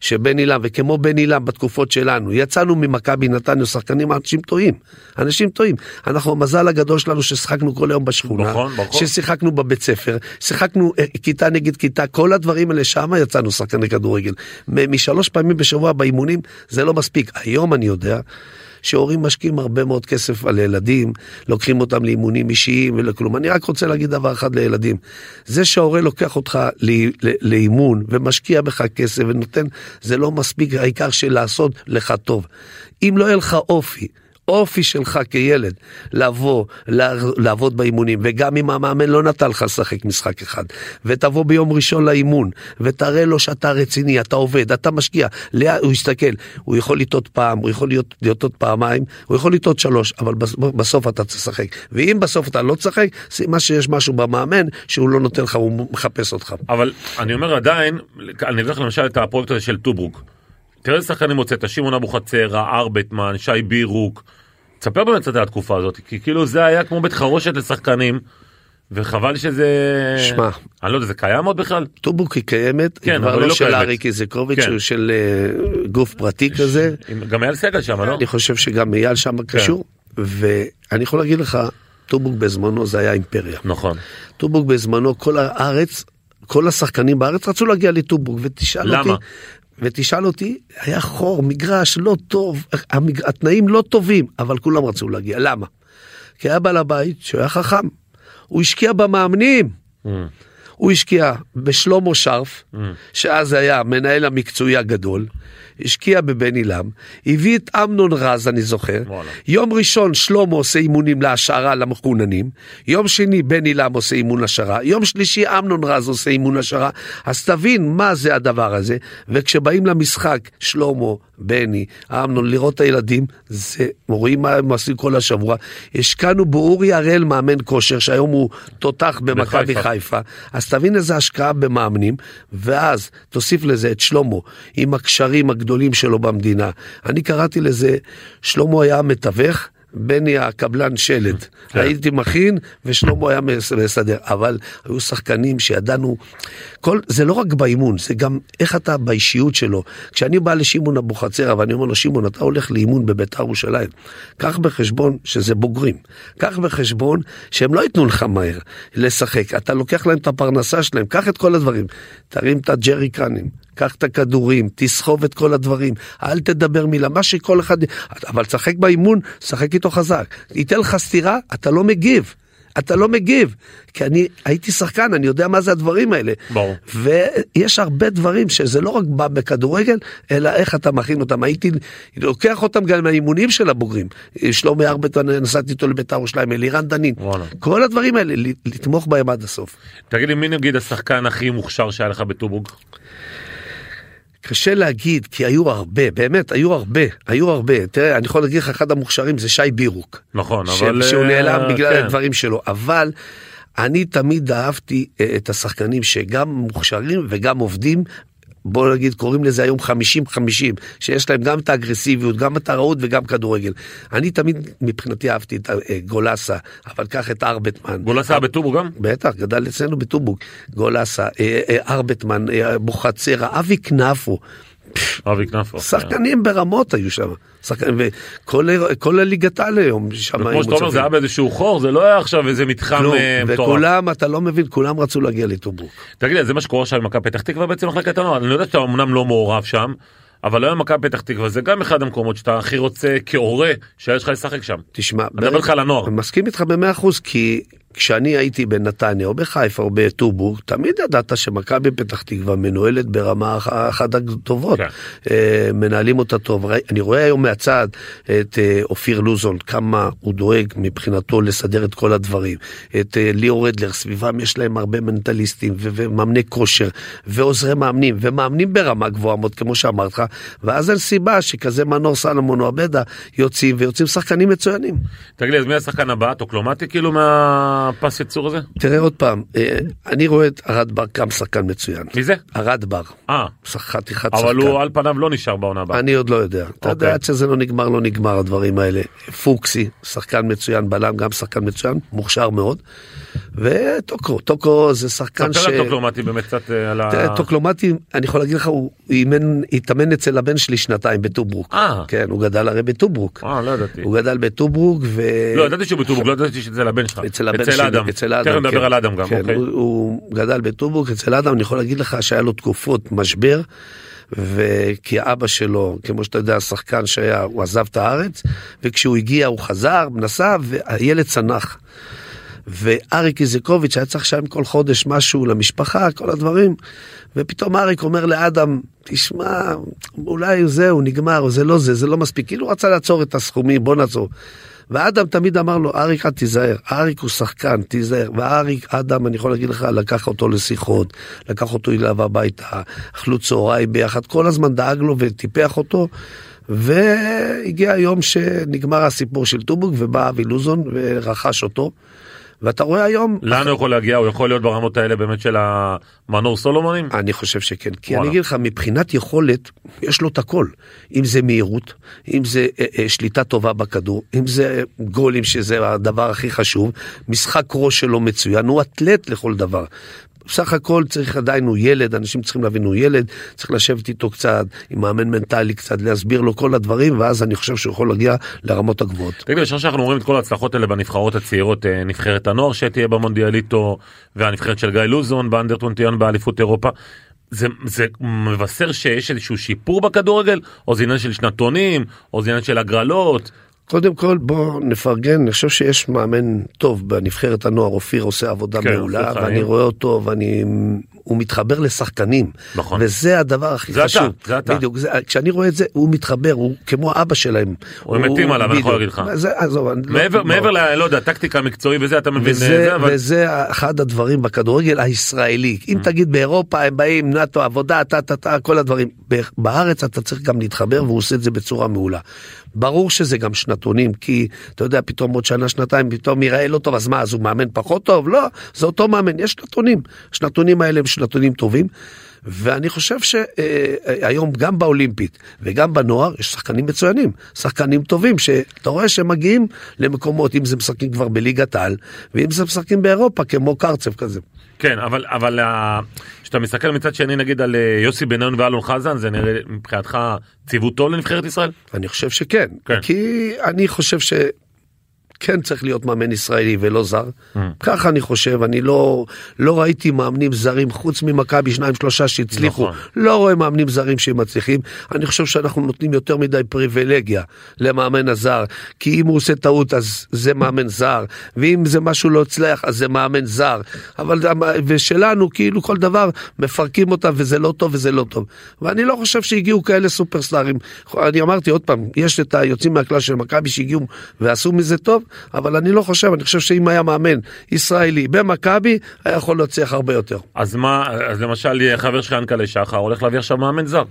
שבן אילם, וכמו בן אילם בתקופות שלנו, יצאנו ממכבי נתניה שחקנים, אנשים טועים, אנשים טועים. אנחנו, המזל הגדול שלנו ששיחקנו כל היום בשכונה, נכון, נכון. ששיחקנו בבית ספר, שיחקנו אה, כיתה נגד כיתה, כל הדברים האלה שם יצאנו שחקני כדורגל. משלוש פעמים בשבוע באימונים זה לא מספיק. היום אני יודע שהורים משקיעים הרבה מאוד כסף על ילדים, לוקחים אותם לאימונים אישיים ולכלום. אני רק רוצה להגיד דבר אחד לילדים, זה שההורה לוקח אותך לא- לאימון ומשקיע בך כסף ונותן, זה לא מספיק, העיקר של לעשות לך טוב. אם לא יהיה לך אופי, אופי שלך כילד לבוא, לעבוד באימונים, וגם אם המאמן לא נתן לך לשחק משחק אחד, ותבוא ביום ראשון לאימון, ותראה לו שאתה רציני, אתה עובד, אתה משקיע, הוא יסתכל, הוא יכול לטעות פעם, הוא יכול לטעות פעמיים, הוא יכול לטעות שלוש, אבל בסוף אתה תשחק. ואם בסוף אתה לא תשחק, סימן שיש משהו במאמן שהוא לא נותן לך, הוא מחפש אותך. אבל אני אומר עדיין, אני לך למשל את הפרויקט הזה של טוברוק. תראה איזה שחקנים הוצאת, שמעון אבוחצירא, ארבטמן, שי בירוק. תספר באמת קצת על התקופה הזאת, כי כאילו זה היה כמו בית חרושת לשחקנים. וחבל שזה... שמע. אני לא יודע, זה קיים עוד בכלל? טובוק היא קיימת, כן, כבר אבל לא היא לא של. אריק איזקוביץ', כן. הוא של אה, גוף פרטי כזה. גם אייל סגל שם, לא? אני חושב שגם אייל שם קשור, ואני יכול להגיד לך, טובוק בזמנו זה היה אימפריה. נכון. טובוק בזמנו, כל הארץ, כל השחקנים בארץ רצו להגיע לטובוק, ותשאל למה? אותי, ותשאל אותי, היה חור, מגרש לא טוב, המג... התנאים לא טובים, אבל כולם רצו להגיע, למה? כי היה בעל הבית שהוא היה חכם, הוא השקיע במאמנים, Mm, הוא השקיע בשלמה שרף, mm. שאז היה המנהל המקצועי הגדול, השקיע בבן עילם, הביא את אמנון רז, אני זוכר. וואלה. יום ראשון שלמה עושה אימונים להשערה למחוננים, יום שני בן עילם עושה אימון השערה, יום שלישי אמנון רז עושה אימון השערה, אז תבין מה זה הדבר הזה, וכשבאים למשחק, שלמה, בני, אמנון, לראות את הילדים, זה, רואים מה הם עושים כל השבוע. השקענו באורי הראל מאמן כושר, שהיום הוא תותח במכבי. חיפה, אז תבין איזה השקעה במאמנים, ואז תוסיף לזה את שלמה, עם הקשרים הגדולים שלו במדינה. אני קראתי לזה, שלמה היה המתווך. בני הקבלן שלד, כן. הייתי מכין ושלמה היה מס- מסדר, אבל היו שחקנים שידענו, כל, זה לא רק באימון, זה גם איך אתה באישיות שלו. כשאני בא לשמעון אבוחצירא ואני אומר לו, שמעון, אתה הולך לאימון בביתר ירושלים, קח בחשבון שזה בוגרים, קח בחשבון שהם לא ייתנו לך מהר לשחק, אתה לוקח להם את הפרנסה שלהם, קח את כל הדברים, תרים את הג'ריקנים, קח את הכדורים, תסחוב את כל הדברים, אל תדבר מילה, מה שכל אחד, אבל תשחק באימון, שחק איתו חזק. ייתן לך סטירה, אתה לא מגיב. אתה לא מגיב, כי אני הייתי שחקן, אני יודע מה זה הדברים האלה. ברור. ויש הרבה דברים שזה לא רק בא בכדורגל, אלא איך אתה מכין אותם. הייתי לוקח אותם גם מהאימונים של הבוגרים. שלומי ארבטון, נסעתי איתו לבית"ר ירושלים, אלירן דנין. וואלה. כל הדברים האלה, לתמוך בהם עד הסוף. תגיד לי, מי נגיד השחקן הכי מוכשר שהיה לך בטובוג? קשה להגיד, כי היו הרבה, באמת, היו הרבה, היו הרבה. תראה, אני יכול להגיד לך, אחד המוכשרים זה שי בירוק. נכון, ש- אבל... שהוא אה, נעלם בגלל כן. הדברים שלו, אבל אני תמיד אהבתי אה, את השחקנים שגם מוכשרים וגם עובדים. בוא נגיד קוראים לזה היום 50-50 שיש להם גם את האגרסיביות גם את הרעות וגם כדורגל. אני תמיד מבחינתי אהבתי את אה, גולסה אבל קח את ארבטמן. גולס היה בטובוג גם? בטח, גדל אצלנו בטובוק. גולסה, אה, אה, ארבטמן, אה, בוחצירה, אבי כנפו. אבי כנפו. שחקנים ברמות היו שם. וכל כל הליגת העל היום שם וכמו היו שאתה אומר זה מוצבים. היה באיזשהו חור זה לא היה עכשיו איזה מתחם אה, מטורף. וכולם, אתה לא מבין, כולם רצו להגיע לטוברוק. תגיד לי זה מה שקורה עכשיו במכבי פתח תקווה בעצם מחלקת הנוער אני יודע שאתה אמנם לא מעורב שם. אבל היום מכבי פתח תקווה זה גם אחד המקומות שאתה הכי רוצה כהורה שהילד שלך ישחק שם. תשמע, אני מדבר איתך על הנוער. מסכים איתך במאה אחוז, כי כשאני הייתי בנתניה או בחיפה או בטורבורג, תמיד ידעת שמכבי פתח תקווה מנוהלת ברמה אח- אחת הטובות. כן. אה, מנהלים אותה טוב. אני רואה היום מהצד את אה, אופיר לוזון, כמה הוא דואג מבחינתו לסדר את כל הדברים. את אה, ליאור רדלר, סביבם יש להם הרבה מנטליסטים ומאמני כושר ועוזרי מאמנים ומאמנים ברמה גבוהה מאוד, כמו שאמרת לך, ואז אין סיבה שכזה מנור סלומון או עבדה יוצאים ויוצאים שחקנים מצוינים. תגיד לי אז מי השחקן הבא טוקלומטי כאילו מהפס יצור הזה? תראה עוד פעם, אה, אני רואה את ארד בר גם שחקן מצוין. מי זה? ארד בר, אה חתיכת שחקן. אבל הוא על פניו לא נשאר בעונה הבאה. אני עוד לא יודע. אתה אוקיי. יודע, עד שזה לא נגמר, לא נגמר הדברים האלה. פוקסי, שחקן מצוין, בלם גם שחקן מצוין, מוכשר מאוד. וטוקו, טוקו זה שחקן ש... ספר על טוקלומטי באמת קצת אה, על ה... טוקלומטי, אני יכול להגיד לך, הוא אימן, התאמן אצל הבן שלי שנתיים בטוברוק. אה. כן, הוא גדל הרי בטוברוק. אה לא ידעתי. הוא גדל בטוברוק ו... לא ידעתי שהוא בטובוג לא ידעתי שזה לבן שלך. אצל הבן שלי, אדם. אצל האדם, תכף נדבר על אדם גם. כן, אוקיי. הוא, הוא גדל בטובוק, אצל אדם אני יכול להגיד לך שהיה לו תקופות משבר, וכי אבא שלו, כמו שאתה יודע, שחקן שהיה, הוא עזב את הארץ, וכשהוא הגיע הוא חזר, נסע, והילד צנח. ואריק איזיקוביץ' היה צריך לשלם כל חודש משהו למשפחה, כל הדברים, ופתאום אריק אומר לאדם, תשמע, אולי זהו, נגמר, זה לא זה, זה לא מספיק, כאילו הוא רצה לעצור את הסכומים, בוא נעצור. ואדם תמיד אמר לו, אריק, אל תיזהר, אריק הוא שחקן, תיזהר. ואריק, אדם, אני יכול להגיד לך, לקח אותו לשיחות, לקח אותו אליו הביתה, אכלו צהריים ביחד, כל הזמן דאג לו וטיפח אותו. והגיע היום שנגמר הסיפור של טובוק ובא אבי לוזון ורכש אותו. ואתה רואה היום... לאן הוא יכול להגיע? הוא יכול להיות ברמות האלה באמת של המנור סולומונים? אני חושב שכן, כי וואלה. אני אגיד לך, מבחינת יכולת, יש לו את הכל. אם זה מהירות, אם זה אה, אה, שליטה טובה בכדור, אם זה גולים, שזה הדבר הכי חשוב, משחק ראש שלו מצוין, הוא אתלט לכל דבר. בסך הכל צריך עדיין, הוא ילד, אנשים צריכים להבין, הוא ילד, צריך לשבת איתו קצת, עם מאמן מנטלי קצת, להסביר לו כל הדברים, ואז אני חושב שהוא יכול להגיע לרמות הגבוהות. תגיד, בשעה שאנחנו רואים את כל ההצלחות האלה בנבחרות הצעירות, אה, נבחרת הנוער שתהיה במונדיאליטו, והנבחרת של גיא לוזון באנדר טונטיון באליפות אירופה, זה, זה מבשר שיש איזשהו שיפור בכדורגל, או זה עניין של שנתונים, או זה עניין של הגרלות? קודם כל בוא נפרגן, אני חושב שיש מאמן טוב בנבחרת הנוער, אופיר עושה עבודה כן, מעולה, ואני רואה אותו ואני הוא מתחבר לשחקנים. נכון. וזה הדבר הכי זה חשוב. אתה, זה אתה. בדיוק, זה, כשאני רואה את זה, הוא מתחבר, הוא כמו אבא שלהם. הוא, הוא מתים עליו, אני יכול להגיד לך. זה, עזוב, מעבר, לא, מעבר ל... לא יודע, טקטיקה מקצועי וזה, אתה מבין. וזה, זה, אבל... וזה אחד הדברים בכדורגל הישראלי. אם mm. תגיד באירופה הם באים, נאטו, עבודה, טה טה טה, כל הדברים. בארץ אתה צריך גם להתחבר, והוא עושה את זה בצורה מעולה. ברור שזה גם שנתונים, כי אתה יודע, פתאום עוד שנה, שנתיים, פתאום ייראה לא טוב, אז מה, אז הוא מאמן פחות טוב? לא, זה אותו מאמן, יש נתונים. השנתונים האלה הם שנתונים טובים. ואני חושב שהיום גם באולימפית וגם בנוער יש שחקנים מצוינים, שחקנים טובים, שאתה רואה שהם מגיעים למקומות, אם זה משחקים כבר בליגת על, ואם זה משחקים באירופה כמו קרצב כזה. כן, אבל, אבל אה, כשאתה מסתכל מצד שני נגיד על אה, יוסי בניון ואלון חזן, זה נראה מבחינתך ציוות טוב לנבחרת ישראל? אני חושב שכן, כן. כי אני חושב ש... כן צריך להיות מאמן ישראלי ולא זר. Mm. ככה אני חושב, אני לא, לא ראיתי מאמנים זרים חוץ ממכבי שניים שלושה שהצליחו, נכון. לא רואה מאמנים זרים שהם מצליחים. אני חושב שאנחנו נותנים יותר מדי פריבילגיה למאמן הזר, כי אם הוא עושה טעות אז זה מאמן זר, ואם זה משהו לא הצליח אז זה מאמן זר. אבל ושלנו כאילו כל דבר מפרקים אותה וזה לא טוב וזה לא טוב. ואני לא חושב שהגיעו כאלה סופרסטארים. אני אמרתי עוד פעם, יש את היוצאים מהכלל של מכבי שהגיעו ועשו מזה טוב. אבל אני לא חושב, אני חושב שאם היה מאמן ישראלי במכבי, היה יכול להצליח הרבה יותר. אז מה, אז למשל חבר שלך ינקלה שחר הולך להביא עכשיו מאמן זר.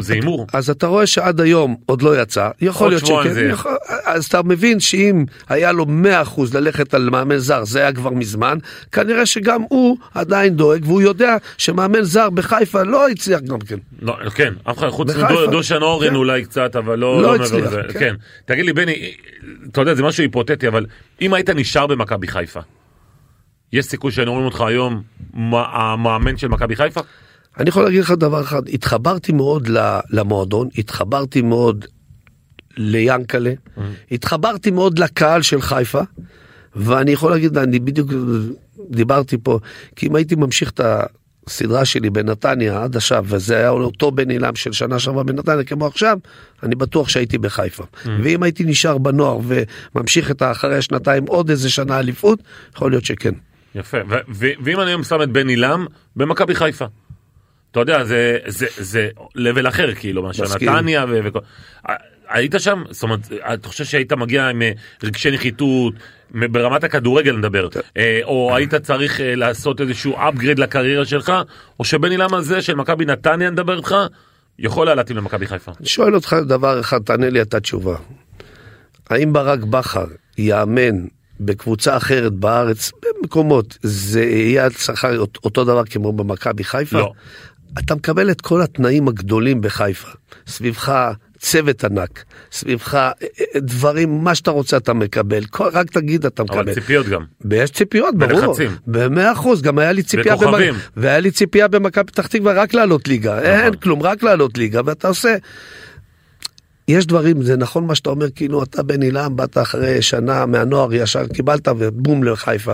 זה הימור. אז אתה רואה שעד היום עוד לא יצא, יכול להיות שכן, יכול, אז אתה מבין שאם היה לו 100% ללכת על מאמן זר, זה היה כבר מזמן, כנראה שגם הוא עדיין דואג, והוא יודע שמאמן זר בחיפה לא הצליח גם כן. לא, כן, אף אחד חוץ מדושן אורן כן. אולי קצת, אבל לא, לא, לא הצליח. כן. כן. תגיד לי בני, אתה יודע, זה משהו היפותטי, אבל אם היית נשאר במכבי חיפה, יש סיכוי שהיינו רואים אותך היום המאמן של מכבי חיפה? אני יכול להגיד לך דבר אחד, התחברתי מאוד למועדון, התחברתי מאוד ליאנקלה, mm-hmm. התחברתי מאוד לקהל של חיפה, ואני יכול להגיד, אני בדיוק דיברתי פה, כי אם הייתי ממשיך את הסדרה שלי בנתניה עד עכשיו, וזה היה אותו בן עילם של שנה שעברה בנתניה כמו עכשיו, אני בטוח שהייתי בחיפה. Mm-hmm. ואם הייתי נשאר בנוער וממשיך את האחרי השנתיים עוד איזה שנה אליפות, יכול להיות שכן. יפה, ואם אני היום שם את בן עילם במכבי חיפה. אתה יודע, זה, זה, זה לבל אחר כאילו, מאשר נתניה וכל... היית שם? זאת אומרת, אתה חושב שהיית מגיע עם אה, רגשי נחיתות, ברמת הכדורגל נדבר, אה, או היית צריך אה, לעשות איזשהו upgrade לקריירה שלך, או שבני למה זה של מכבי נתניה נדבר איתך, יכול היה להתאים למכבי חיפה. אני שואל אותך דבר אחד, תענה לי אתה תשובה. האם ברק בכר יאמן בקבוצה אחרת בארץ, במקומות, זה יהיה שכר אותו דבר כמו במכבי חיפה? לא. אתה מקבל את כל התנאים הגדולים בחיפה. סביבך צוות ענק, סביבך אה, אה, דברים, מה שאתה רוצה אתה מקבל, כל, רק תגיד אתה מקבל. אבל ציפיות גם. ויש ציפיות, ברור. בלחצים. במאה אחוז, גם היה לי ציפייה, בכוכבים. במק... והיה לי ציפייה במכבי פתח תקווה רק לעלות ליגה, נכון. אין כלום, רק לעלות ליגה, ואתה עושה... יש דברים, זה נכון מה שאתה אומר, כאילו אתה בן עילם, באת אחרי שנה מהנוער ישר קיבלת ובום לחיפה.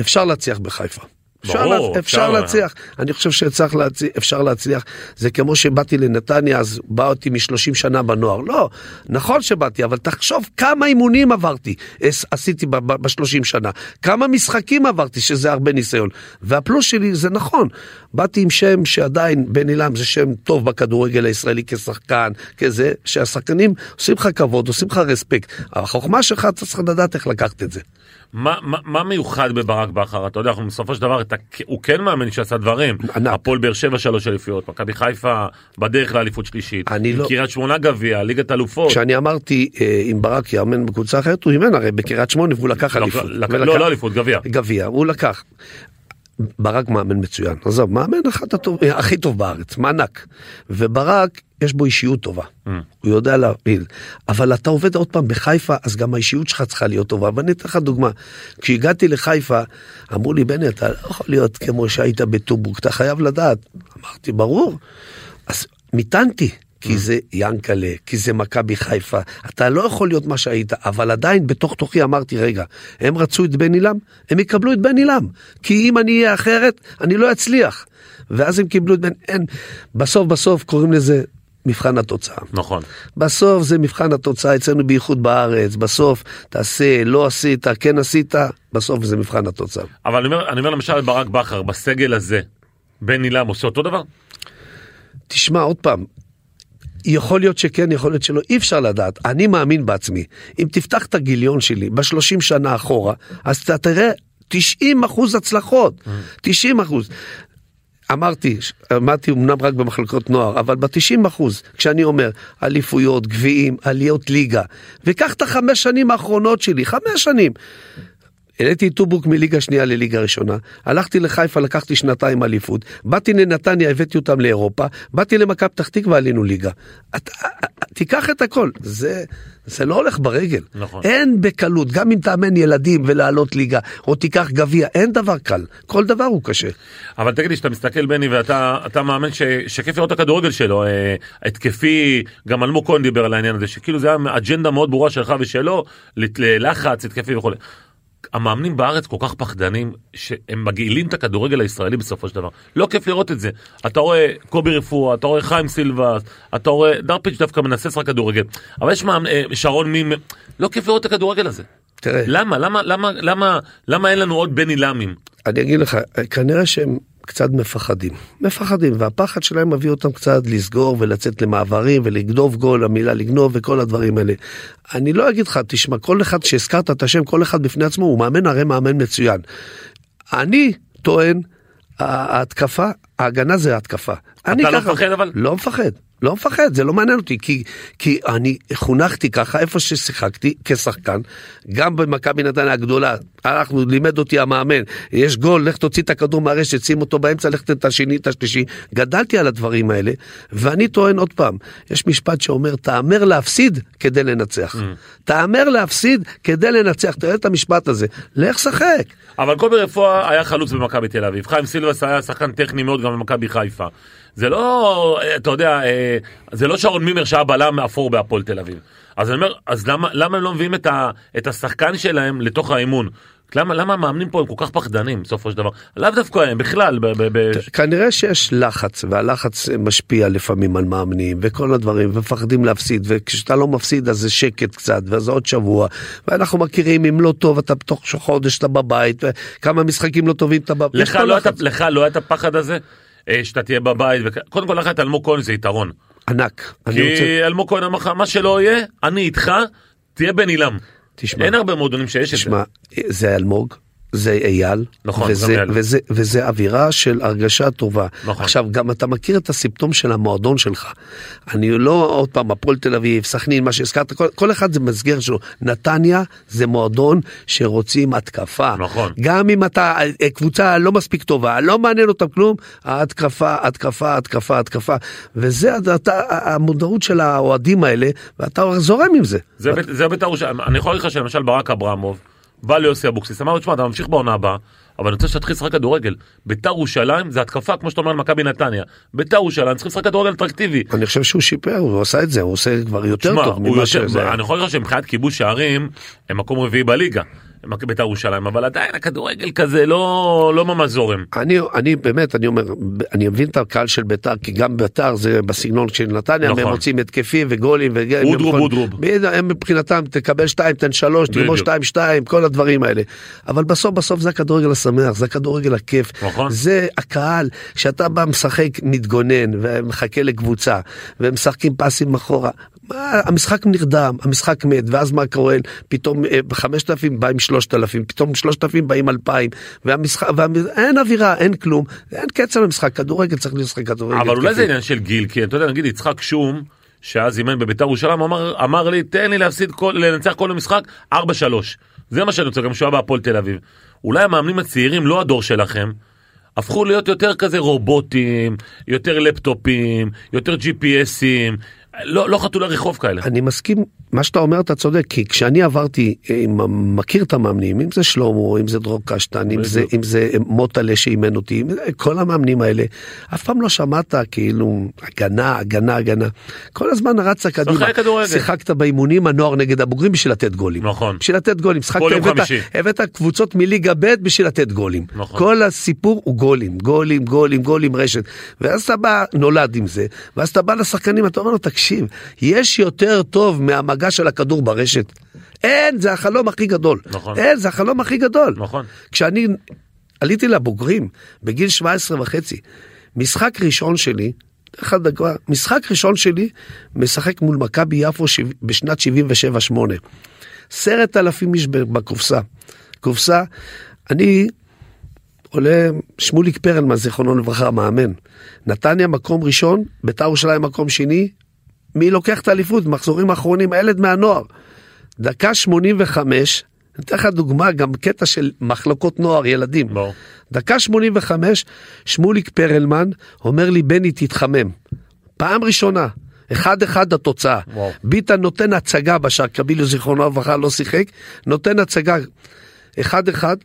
אפשר להצליח בחיפה. אפשר, ברור, לה, אפשר אפשר. להצליח, אני חושב שאפשר להצליח, אפשר להצליח, זה כמו שבאתי לנתניה אז באתי מ-30 שנה בנוער, לא, נכון שבאתי, אבל תחשוב כמה אימונים עברתי, עש- עשיתי ב-30 שנה, כמה משחקים עברתי, שזה הרבה ניסיון, והפלוס שלי זה נכון, באתי עם שם שעדיין בן עילם זה שם טוב בכדורגל הישראלי כשחקן, כזה, שהשחקנים עושים לך כבוד, עושים לך רספקט, החוכמה שלך אתה צריך לדעת איך לקחת את זה. מה, מה, מה מיוחד בברק בכר? אתה יודע, אנחנו בסופו של דבר, אתה, הוא כן מאמן שעשה דברים. הפועל באר שבע שלוש אליפויות, מכבי חיפה בדרך לאליפות שלישית. אני לא- קריית שמונה גביע, ליגת אלופות. כשאני אמרתי אה, אם ברק יאמן בקבוצה אחרת, הוא אימן הרי בקריית שמונה והוא לקח לא, אליפות. לק- ולקח- לא, לא אליפות, גביע. גביע, הוא לקח. ברק מאמן מצוין, עזוב, מאמן אחד הטוב, הכי טוב בארץ, מענק. וברק, יש בו אישיות טובה, Mm. הוא יודע להפיל. אבל אתה עובד עוד פעם בחיפה, אז גם האישיות שלך צריכה להיות טובה. ואני אתן לך דוגמה, כשהגעתי לחיפה, אמרו לי, בני, אתה לא יכול להיות כמו שהיית בטובוק, אתה חייב לדעת. אמרתי, ברור. אז מיתנתי. כי זה ינקלה, כי זה מכבי חיפה, אתה לא יכול להיות מה שהיית, אבל עדיין בתוך תוכי אמרתי, רגע, הם רצו את בן עילם, הם יקבלו את בן עילם, כי אם אני אהיה אחרת, אני לא אצליח. ואז הם קיבלו את בן, אין, בסוף בסוף קוראים לזה מבחן התוצאה. נכון. בסוף זה מבחן התוצאה אצלנו בייחוד בארץ, בסוף תעשה, לא עשית, כן עשית, בסוף זה מבחן התוצאה. אבל אני אומר, אני אומר למשל ברק בכר, בסגל הזה, בן עילם עושה אותו דבר? תשמע עוד פעם, יכול להיות שכן, יכול להיות שלא, אי אפשר לדעת. אני מאמין בעצמי. אם תפתח את הגיליון שלי בשלושים שנה אחורה, אז אתה תראה 90 אחוז הצלחות. 90 אחוז. אמרתי, אמרתי אמנם רק במחלקות נוער, אבל ב-90 אחוז, כשאני אומר אליפויות, גביעים, עליות ליגה, וקח את החמש שנים האחרונות שלי, חמש שנים. העליתי את טובוק מליגה שנייה לליגה ראשונה, הלכתי לחיפה, לקחתי שנתיים אליפות, באתי לנתניה, הבאתי אותם לאירופה, באתי למכבי פתח תקווה, עלינו ליגה. אתה, תיקח את הכל, זה, זה לא הולך ברגל. נכון. אין בקלות, גם אם תאמן ילדים ולעלות ליגה, או תיקח גביע, אין דבר קל, כל דבר הוא קשה. אבל תגיד לי, שאתה מסתכל בני ואתה אתה מאמן ש, שכיף לראות את הכדורגל שלו, אה, התקפי, גם אלמוג כהן דיבר על העניין הזה, שכאילו זה היה אג'נדה מאוד ברורה שלך ושלו, ללחץ, התקפי וכו'. המאמנים בארץ כל כך פחדנים, שהם מגעילים את הכדורגל הישראלי בסופו של דבר. לא כיף לראות את זה. אתה רואה קובי רפואה, אתה רואה חיים סילבס, אתה רואה דרפיץ' דווקא מנסה לשחק כדורגל. אבל יש מאמנ- אה, שרון מים, לא כיף לראות את הכדורגל הזה. תראה, למה? למה? למה? למה? למה אין לנו עוד בן עילמים? אני אגיד לך, כנראה שהם קצת מפחדים. מפחדים, והפחד שלהם מביא אותם קצת לסגור ולצאת למעברים ולגנוב גול, המילה לגנוב וכל הדברים האלה. אני לא אגיד לך, תשמע, כל אחד שהזכרת את השם, כל אחד בפני עצמו הוא מאמן, הרי מאמן מצוין. אני טוען, ההתקפה, ההגנה זה התקפה. אני לא ככה- מפחד אבל? לא מפחד. לא מפחד, זה לא מעניין אותי, כי, כי אני חונכתי ככה איפה ששיחקתי כשחקן, גם במכבי נתניה הגדולה, אנחנו, לימד אותי המאמן, יש גול, לך תוציא את הכדור מהרשת, שים אותו באמצע, לך את השני, את השלישי, גדלתי על הדברים האלה, ואני טוען עוד פעם, יש משפט שאומר, תאמר להפסיד כדי לנצח. תאמר להפסיד כדי לנצח, תראה את המשפט הזה, לך שחק. אבל קובי רפואה היה חלוץ במכבי תל אביב, חיים סילבס היה שחקן טכני מאוד גם במכבי חיפה. זה לא, אה, אתה יודע, אה, זה לא שרון מימר שהיה בלם אפור בהפועל תל אביב. אז אני אומר, אז למה, למה הם לא מביאים את, ה, את השחקן שלהם לתוך האימון? למה, למה המאמנים פה הם כל כך פחדנים בסופו של דבר? לאו דווקא הם, בכלל. ב, ב, ב... כנראה שיש לחץ, והלחץ משפיע לפעמים על מאמנים וכל הדברים, ומפחדים להפסיד, וכשאתה לא מפסיד אז זה שקט קצת, ואז עוד שבוע, ואנחנו מכירים, אם לא טוב אתה בתוך חודש אתה בבית, וכמה משחקים לא טובים אתה בבית. יש לך לא. לך לא היה את הפחד הזה? אה, שאתה תהיה בבית, וכ... קודם כל לך את אלמוג כהן זה יתרון. ענק. כי רוצה... אלמוג כהן אמר לך, מה שלא יהיה, אני איתך, תהיה בן עילם. תשמע, אין הרבה מועדונים שיש את זה. תשמע, זה אלמוג. זה אייל, נכון, וזה, אייל. וזה, וזה אווירה של הרגשה טובה. נכון. עכשיו, גם אתה מכיר את הסימפטום של המועדון שלך. אני לא, עוד פעם, הפועל תל אביב, סכנין, מה שהזכרת, כל, כל אחד זה מסגרת שלו. נתניה זה מועדון שרוצים התקפה. נכון. גם אם אתה אה, קבוצה לא מספיק טובה, לא מעניין אותם כלום, התקפה, התקפה, התקפה, התקפה. וזה אתה, המודעות של האוהדים האלה, ואתה זורם עם זה. זה בית- זה בית"ר ירושלים. אני יכול להגיד לך שלמשל ברק אברמוב בא ליוסי אבוקסיס, אמר לו, תשמע, אתה ממשיך בעונה הבאה, אבל אני רוצה שתתחיל לשחק כדורגל. בית"ר ירושלים זה התקפה, כמו שאתה אומר על מכבי נתניה. בית"ר ירושלים צריכים לשחק כדורגל אטרקטיבי. אני חושב שהוא שיפר, הוא עשה את זה, הוא עושה כבר יותר טוב ממה שזה. אני יכול להגיד לך שמבחינת כיבוש שערים, הם מקום רביעי בליגה. בית"ר ירושלים אבל עדיין הכדורגל כזה לא לא ממש זורם. אני אני באמת אני אומר אני מבין את הקהל של בית"ר כי גם בית"ר זה בסגנון של נתניה נכון. הם מוצאים התקפים וגולים ואודרוב אודרוב. הם מבחינתם תקבל 2 תן 3 תגמור 2 2 כל הדברים האלה אבל בסוף בסוף זה הכדורגל השמח זה הכדורגל הכיף נכון. זה הקהל שאתה בא משחק מתגונן ומחכה לקבוצה ומשחקים פסים אחורה המשחק נרדם המשחק מת ואז מה קורה פתאום אה, 5,000 בא עם 3,000, פתאום 3,000 באים 2,000, והמשחק, אין אווירה, אין כלום, אין קצב למשחק, כדורגל צריך לשחק כדורגל. אבל אולי זה עניין של גיל, כי אתה יודע, נגיד יצחק שום, שאז אימן בביתר ירושלים, אמר, אמר לי, תן לי להפסיד, כל, לנצח כל המשחק 4-3. זה מה שאני רוצה, גם שהוא היה בהפועל תל אביב. אולי המאמנים הצעירים, לא הדור שלכם, הפכו להיות יותר כזה רובוטים, יותר לפטופים, יותר GPSים, לא, לא חתולי רחוב כאלה. אני מסכים, מה שאתה אומר אתה צודק, כי כשאני עברתי, אה, עם- מכיר את המאמנים, אם זה שלמה, אם זה דרור קשטן, אם זה. אם זה מוטלה שאימן אותי, כל המאמנים האלה, אף פעם לא שמעת כאילו הגנה, הגנה, הגנה. כל הזמן רצת קדימה. שיחקת באימונים הנוער נגד הבוגרים בשביל לתת גולים. נכון. בשביל לתת גולים. יום הבאת. הבאת קבוצות מליגה ב' בשביל לתת גולים. נכון. כל הסיפור הוא גולים, גולים, גולים, גולים, רשת. ואז אתה בא, נולד עם זה, ואז אתה בא לשחקנים, אתה אומר לו, תקשיב, יש יותר טוב מהמגע של הכדור ברשת. אין, זה החלום הכי גדול. נכון. אין, זה החלום הכי גדול. נכון. כשאני עליתי לבוגרים, בגיל 17 וחצי, משחק ראשון שלי, אחד דקה, משחק ראשון שלי, משחק מול מכבי יפו בשנת 77-8. עשרת אלפים איש בקופסה. קופסה, אני עולה, שמוליק פרלמן, זיכרונו לברכה, מאמן. נתניה מקום ראשון, בית"ר ירושלים מקום שני. מי לוקח את האליפות? מחזורים האחרונים, הילד מהנוער. דקה 85, אני אתן לך דוגמה, גם קטע של מחלקות נוער, ילדים. ברור. דקה 85, שמוליק פרלמן אומר לי, בני, תתחמם. פעם ראשונה, אחד אחד התוצאה. וואו. ביטן נותן הצגה בשער, קבילו זיכרונו לברכה לא שיחק, נותן הצגה אחד אחד.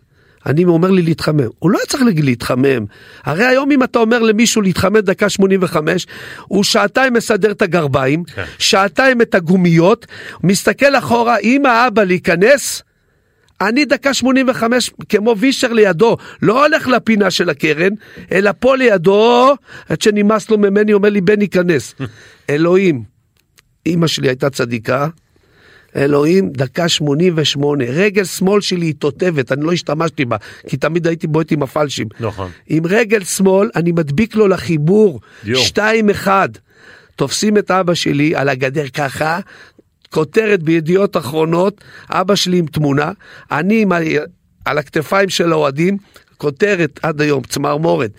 אני אומר לי להתחמם, הוא לא היה צריך להגיד להתחמם, הרי היום אם אתה אומר למישהו להתחמם דקה 85, הוא שעתיים מסדר את הגרביים, כן. שעתיים את הגומיות, מסתכל אחורה, אמא אבא להיכנס, אני דקה 85 כמו וישר לידו, לא הולך לפינה של הקרן, אלא פה לידו, עד שנמאס לו ממני, אומר לי בן ייכנס. אלוהים, אימא שלי הייתה צדיקה, אלוהים, דקה 88, רגל שמאל שלי היא תותבת, אני לא השתמשתי בה, כי תמיד הייתי בועט עם הפלשים. נכון. עם רגל שמאל, אני מדביק לו לחיבור, יואו. 2-1. תופסים את אבא שלי על הגדר ככה, כותרת בידיעות אחרונות, אבא שלי עם תמונה, אני עם ה... על הכתפיים של האוהדים, כותרת עד היום, צמרמורת,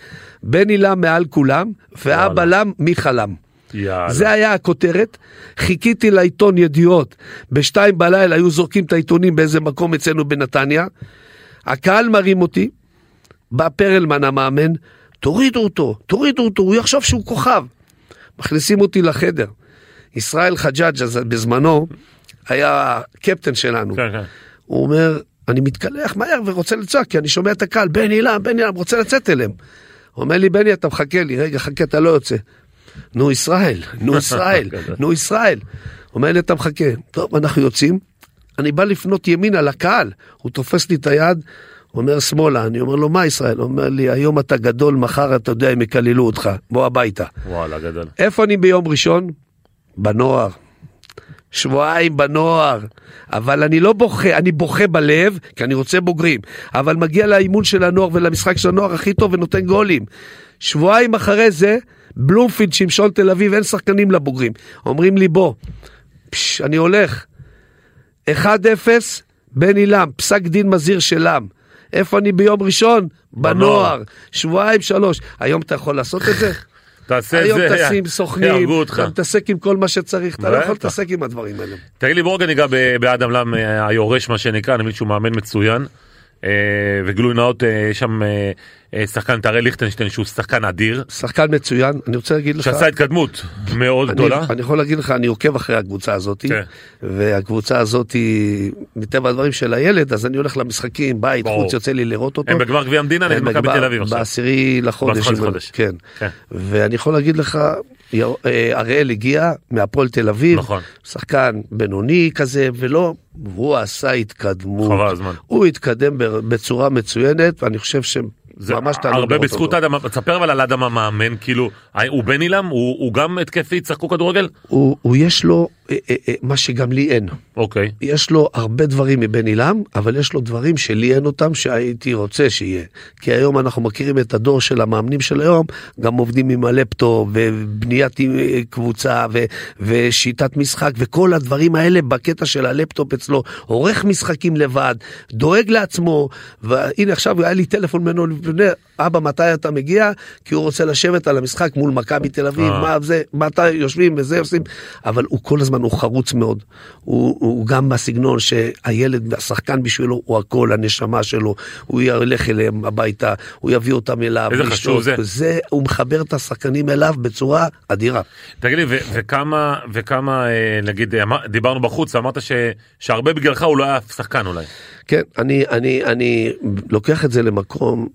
בני לם מעל כולם, ואבא. לם מי חלם. יאללה. זה היה הכותרת, חיכיתי לעיתון ידיעות, בשתיים בלילה היו זורקים את העיתונים באיזה מקום אצלנו בנתניה, הקהל מרים אותי, בא פרלמן המאמן, תורידו אותו, תורידו אותו, הוא יחשוב שהוא כוכב. מכניסים אותי לחדר. ישראל חג'אג' בזמנו היה קפטן שלנו. כן, כן. הוא אומר, אני מתקלח מהר ורוצה לצעוק, כי אני שומע את הקהל, בני אילם, בני אילם, רוצה לצאת אליהם. אומר לי, בני, אתה מחכה לי, רגע, חכה, אתה לא יוצא. נו ישראל, נו ישראל, נו ישראל. אומר לי, אתה מחכה. טוב, אנחנו יוצאים, אני בא לפנות ימינה לקהל, הוא תופס לי את היד, אומר שמאלה, אני אומר לו, מה ישראל? הוא אומר לי, היום אתה גדול, מחר אתה יודע אם יקללו אותך, בוא הביתה. וואלה, גדול. איפה אני ביום ראשון? בנוער. שבועיים בנוער, אבל אני לא בוכה, אני בוכה בלב, כי אני רוצה בוגרים, אבל מגיע לאימון של הנוער ולמשחק של הנוער הכי טוב ונותן גולים. שבועיים אחרי זה, בלומפילד, שמשון תל אביב, אין שחקנים לבוגרים. אומרים לי בוא, פש, אני הולך. 1-0, בן עילם, פסק דין מזהיר של עם. איפה אני ביום ראשון? בנוער. שבועיים, שלוש. היום אתה יכול לעשות את זה? תעשה את היום זה, תשים סוכנים. אתה מתעסק עם כל מה שצריך, אתה לא יכול. להתעסק עם הדברים האלה. תגיד לי בואו ניגע באדם לם אה, היורש מה שנקרא, אני מבין שהוא מאמן מצוין. אה, וגילוי נאות אה, יש שם שחקן תהראל ליכטנשטיין שהוא שחקן אדיר, שחקן מצוין, אני רוצה להגיד לך, שעשה התקדמות מאוד אני, גדולה. אני יכול להגיד לך, אני עוקב אחרי הקבוצה הזאת, כן. והקבוצה הזאת מטבע הדברים של הילד, אז אני הולך למשחקים, בית, ברור. חוץ, יוצא לי לראות אותו. הם בגמר גביע המדינה נגד מכבי תל אביב עכשיו. בעשירי לחודש. לחודש. כן. כן. ואני יכול להגיד לך, אה, אראל הגיע מהפועל תל אביב, נכון. שחקן בינוני כזה, ולא, והוא עשה התקדמות. חבל הזמן. הוא התקדם בצורה מצוינת, ואני חושב זה שממש תענוג הרבה בזכות. אדם, תספר אבל על אדם המאמן, כאילו, הוא בן אילם? הוא הוא גם התקפי, צחקו כדורגל? הוא, הוא יש לו אה, אה, אה, מה שגם לי אין. אוקיי. יש לו הרבה דברים מבן עילם, אבל יש לו דברים שלי אין אותם שהייתי רוצה שיהיה. כי היום אנחנו מכירים את הדור של המאמנים של היום, גם עובדים עם הלפטופ ובניית אה, קבוצה ו, ושיטת משחק וכל הדברים האלה בקטע של הלפטופ אצלו, עורך משחקים לבד, דואג לעצמו, והנה עכשיו היה לי טלפון ממנו לפני, אבא מתי אתה מגיע? כי הוא רוצה לשבת על המשחק מול מכבי תל אביב, אה. מה זה, מתי יושבים וזה עושים, אבל הוא כל הזמן, הוא חרוץ מאוד. הוא, הוא גם בסגנון שהילד, השחקן בשבילו הוא הכל, הנשמה שלו, הוא ילך אליהם הביתה, הוא יביא אותם אליו. איזה. חשוב זה. זה, הוא מחבר את השחקנים אליו בצורה אדירה. תגיד לי, ו- וכמה, וכמה, אה, נגיד, אמר- דיברנו בחוץ, ואמרת ש- שהרבה בגללך הוא לא היה שחקן אולי. כן, אני, אני, אני לוקח את זה למקום,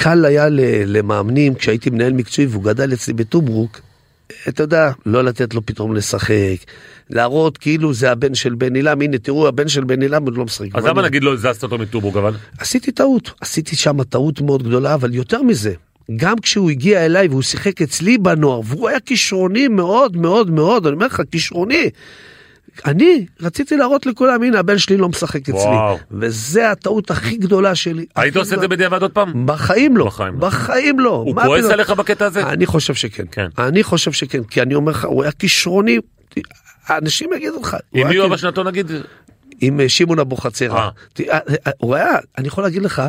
קל היה למאמנים, כשהייתי מנהל מקצועי והוא גדל אצלי בטוברוק, אתה יודע, לא לתת לו פתאום לשחק, להראות כאילו זה הבן של בן עילם, הנה תראו הבן של בן עילם הוא לא משחק. אז למה נגיד לא הזזת אותו מטובורג אבל? עשיתי טעות, עשיתי שם טעות מאוד גדולה, אבל יותר מזה, גם כשהוא הגיע אליי והוא שיחק אצלי בנוער, והוא היה כישרוני מאוד מאוד מאוד, אני אומר לך, כישרוני. אני רציתי להראות לכולם, הנה הבן שלי לא משחק אצלי. וזה הטעות הכי גדולה שלי. היית עושה את זה. בדיעבד עוד פעם? בחיים לא, בחיים לא. לא. הוא כועס? עליך בקטע הזה? אני חושב שכן. כן. אני חושב שכן, כי אני אומר לך, הוא היה כישרוני. האנשים יגידו לך. עם מי הוא אבא שנתו נגיד? עם אה, שמעון אבוחצירא. אה. אה, הוא היה, אני יכול להגיד לך,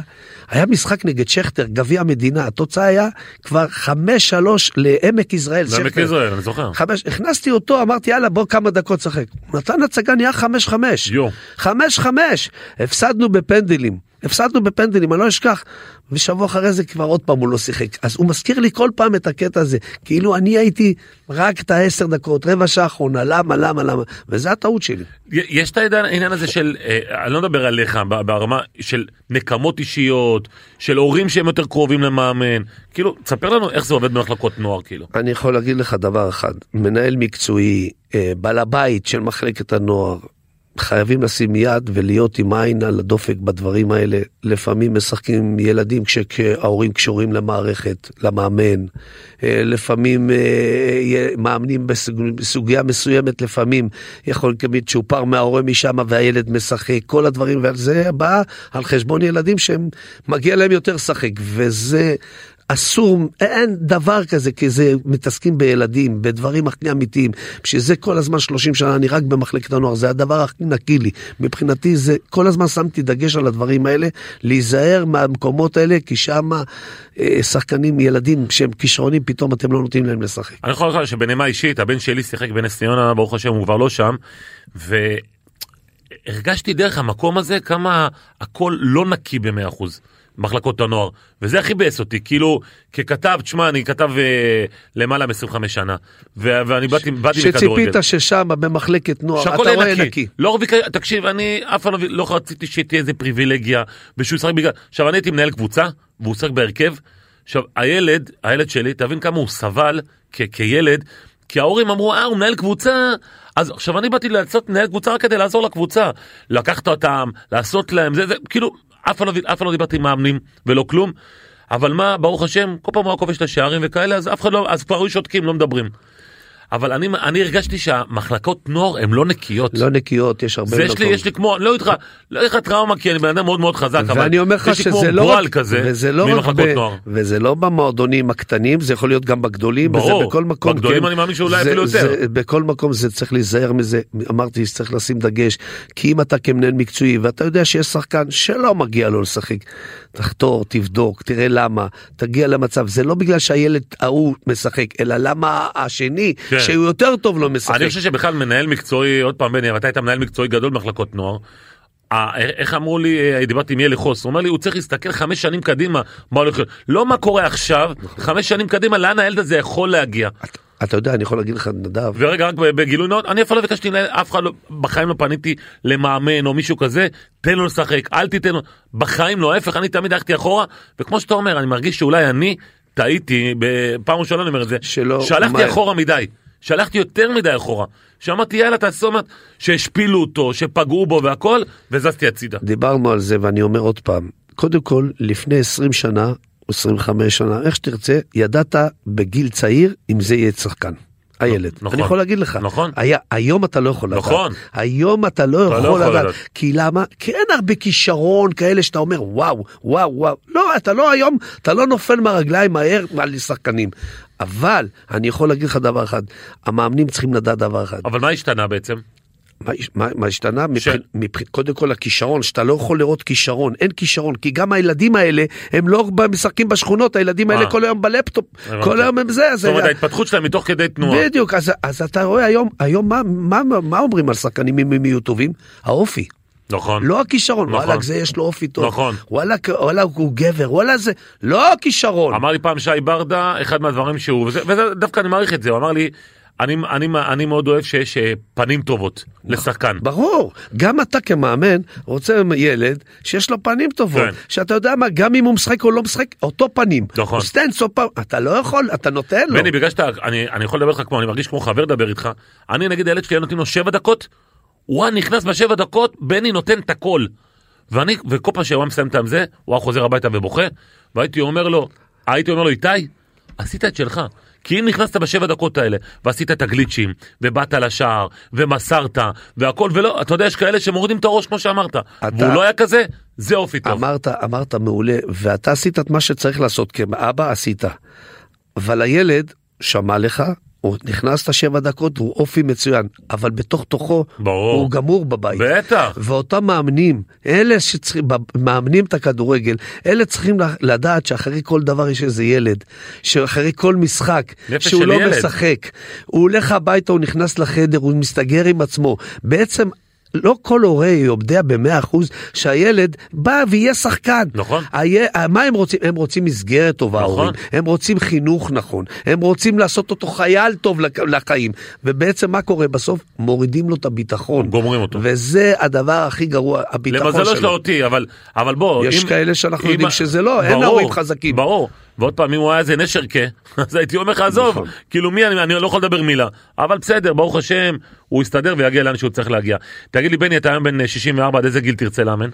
היה משחק נגד שכטר, גביע המדינה, התוצאה היה כבר חמש שלוש לעמק יזרעאל. זה עמק שכטר. יזרעאל, אני זוכר. הכנסתי אותו, אמרתי יאללה בוא כמה דקות שחק. נתן הצגה נהיה חמש חמש. יו. חמש חמש. הפסדנו בפנדלים. הפסדנו בפנדלים, אני לא אשכח. ושבוע אחרי זה כבר עוד פעם הוא לא שיחק. אז הוא מזכיר לי כל פעם את הקטע הזה. כאילו אני הייתי רק את העשר דקות, רבע שעה אחרונה, למה, למה, למה. וזה הטעות שלי. יש את העניין- הזה של, אה, אני לא מדבר עליך, ברמה של נקמות אישיות, של הורים שהם יותר קרובים למאמן. כאילו, תספר לנו איך זה עובד במחלקות נוער, כאילו. אני יכול להגיד לך דבר אחד, מנהל מקצועי, אה, בעל הבית של מחלקת הנוער, חייבים לשים יד ולהיות עם עין על הדופק בדברים האלה. לפעמים משחקים עם ילדים כש- כשההורים קשורים למערכת, למאמן. אה, לפעמים אה, יה- מאמנים בסוג- בסוגיה מסוימת, לפעמים יכול לקבל צ'ופר מההורה משם והילד משחק, כל הדברים, וזה בא על חשבון ילדים שהם, מגיע להם יותר לשחק, וזה... אסור, אין דבר כזה, כי זה מתעסקים בילדים, בדברים הכי אמיתיים. בשביל זה כל הזמן 30 שנה אני רק במחלקת הנוער, זה הדבר הכי נקי לי. מבחינתי זה, כל הזמן שמתי דגש על הדברים האלה, להיזהר מהמקומות האלה, כי שם אה, שחקנים, ילדים שהם כישרונים, פתאום אתם לא נותנים להם לשחק. אני יכול לך שבנימה אישית, הבן שלי שיחק בנס ציונה, ברוך השם, הוא כבר לא שם, והרגשתי דרך המקום הזה כמה הכל לא נקי במאה אחוז. מחלקות הנוער, וזה הכי ביאס אותי, כאילו, ככתב, תשמע, אני כתב אה, למעלה מ-25 שנה, ו- ואני באתי, באתי מכדורגל. שציפית ששם במחלקת נוער, אתה רואה נקי. נקי. לא תקשיב, אני אף פעם לא- לא רציתי שתהיה איזה פריבילגיה, ושהוא ישחק בגלל... עכשיו, אני הייתי מנהל קבוצה, והוא שחק בהרכב. עכשיו, הילד, הילד שלי, תבין כמה הוא סבל כ- כילד, כי ההורים אמרו, אה, הוא מנהל קבוצה. אז עכשיו אני באתי לעשות מנהל קבוצה רק כדי לעזור לקבוצה. לקחת אותם, לעשות להם, זה, זה, כאילו, אף פעם לא, לא דיברתי עם מאמנים ולא כלום. אבל מה, ברוך השם, כל פעם הוא היה כובש את השערים וכאלה, אז אף אחד לא, אז כבר היו שותקים, לא מדברים. אבל אני, אני הרגשתי שהמחלקות נוער הן לא נקיות. לא נקיות, יש הרבה יש לי. יש לי כמו, לא איתך, לא איתך טראומה כי אני בן אדם מאוד מאוד חזק, אבל יש לי כמו לא גועל רק, כזה וזה לא ממחלקות ב, נוער. וזה לא במועדונים הקטנים, זה יכול להיות גם בגדולים, ברור, בכל מקום. בגדולים אני מאמין שאולי זה- אפילו יותר. זה, בכל מקום זה צריך להיזהר מזה, אמרתי שצריך לשים דגש, כי אם אתה כמנהל מקצועי ואתה יודע שיש שחקן שלא מגיע לו לשחק, תחתור, תבדוק, תראה למה, תגיע למצב, זה לא בגלל שהילד ההוא משחק, אלא למה השני, כן. שהוא יותר טוב לא משחק. אני חושב שבכלל מנהל מקצועי, עוד פעם בני, אתה היית מנהל מקצועי גדול במחלקות נוער. אה, איך אמרו לי, אה, דיברתי עם ילי חוס, הוא אומר לי, הוא צריך להסתכל חמש שנים קדימה, מה הולך להיות, לא מה קורה עכשיו, חמש שנים קדימה, לאן הילד הזה יכול להגיע. אתה יודע, אני יכול להגיד לך, נדב, ורגע, רק בגילוי נאות, אני אפילו לא ביקשתי, אף אחד לא, בחיים לא פניתי למאמן או מישהו כזה, תן לו לשחק, אל תיתן לו, בחיים לא, ההפך, אני תמיד הלכתי אחורה, וכמו שאתה אומר, אני מרגיש שאולי אני טעיתי, בפעם ראשונה אני אומר את זה, שלא- שהלכתי אחורה מדי, שהלכתי יותר מדי אחורה, שאמרתי יאללה תעשו מה, שהשפילו אותו, שפגעו בו והכל, וזזתי הצידה. דיברנו על זה ואני אומר עוד פעם, קודם כל לפני 20 שנה, 25 שנה, איך שתרצה, ידעת בגיל צעיר אם זה יהיה שחקן. הילד. נכון. אני יכול להגיד לך. נכון. היה, היום אתה לא יכול לדעת. נכון. היום אתה לא אתה לא יכול יכול לדעת. לדעת. כי למה? כי אין הרבה כישרון כאלה שאתה אומר וואו, וואו, וואו. לא, אתה לא היום, אתה לא נופל מהרגליים מהר על שחקנים. אבל אני יכול להגיד לך דבר אחד, המאמנים צריכים לדעת דבר אחד. אבל מה השתנה בעצם? מה, מה, מה השתנה? מבח... מבח... קודם כל הכישרון, שאתה לא יכול לראות כישרון, אין כישרון, כי גם הילדים האלה, הם לא משחקים בשכונות, הילדים האלה אה. כל היום בלפטופ. כל היום הם זה. זאת אומרת ההתפתחות שלהם מתוך כדי תנועה. בדיוק, אז, אז אתה רואה היום, היום מה, מה, מה אומרים על שחקנים אם הם יהיו טובים? האופי. נכון. לא הכישרון, נכון. וואלה, זה יש לו אופי טוב. נכון. וואלה, וואלה, הוא גבר, וואלה, זה... לא הכישרון. אמר לי פעם שי ברדה, אחד מהדברים שהוא, וזה, וזה דווקא אני מעריך את זה, הוא אמר לי, אני, אני, אני מאוד אוהב שיש אה, פנים טובות לשחקן. ברור, גם אתה כמאמן רוצה ילד שיש לו פנים טובות, כן. שאתה יודע מה, גם אם הוא משחק או לא משחק, אותו פנים. נכון. סטנס או פעם, אתה לא יכול, אתה נותן לו. בני, בגלל שאתה, אני, אני יכול לדבר איתך כמו, אני מרגיש כמו חבר לדבר איתך, אני נגיד הילד שלי נותנים לו שבע דקות, הוא היה נכנס בשבע דקות, בני נותן את הכל. ואני, וכל פעם שהוא היה מסיים את זה, הוא היה חוזר הביתה ובוכה, והייתי אומר לו, הייתי אומר לו, איתי, עשית את שלך. כי אם נכנסת בשבע דקות האלה, ועשית את הגליצ'ים, ובאת לשער, ומסרת, והכל, ולא, אתה יודע, יש כאלה שמורידים את הראש כמו שאמרת. והוא לא היה כזה, זה אופי טוב. אמרת, אמרת מעולה, ואתה עשית את מה שצריך לעשות, כאבא עשית. אבל הילד שמע לך, הוא נכנס לשבע דקות, הוא אופי מצוין, אבל בתוך תוכו, ברור. הוא גמור בבית. בטח. ואותם מאמנים, אלה שצריכים, מאמנים את הכדורגל, אלה צריכים לדעת שאחרי כל דבר יש איזה ילד, שאחרי כל משחק, שהוא לא ילד. משחק, הוא הולך הביתה, הוא נכנס לחדר, הוא מסתגר עם עצמו. בעצם... לא כל הורה יודע במאה אחוז שהילד בא ויהיה שחקן. נכון. היה, מה הם רוצים? הם רוצים מסגרת טובה, נכון. ההורים. הם רוצים חינוך נכון. הם רוצים לעשות אותו חייל טוב לחיים. ובעצם מה קורה בסוף? מורידים לו את הביטחון. גומרים אותו. וזה הדבר הכי גרוע, הביטחון למזלו שלו. שלו אותי, אבל, אבל בוא, יש אם- כאלה שאנחנו אם- יודעים שזה לא, אין ברור, הורים חזקים. ברור, ועוד פעם, אם הוא היה איזה נשרקה, אז הייתי אומר לך, עזוב, נכון. כאילו מי, אני, אני לא יכול לדבר מילה, אבל בסדר, ברוך השם, הוא יסתדר ויגיע לאן שהוא צריך להגיע. תגיד לי, בני, אתה היום בן אה, 64, עד איזה גיל תרצה לאמן?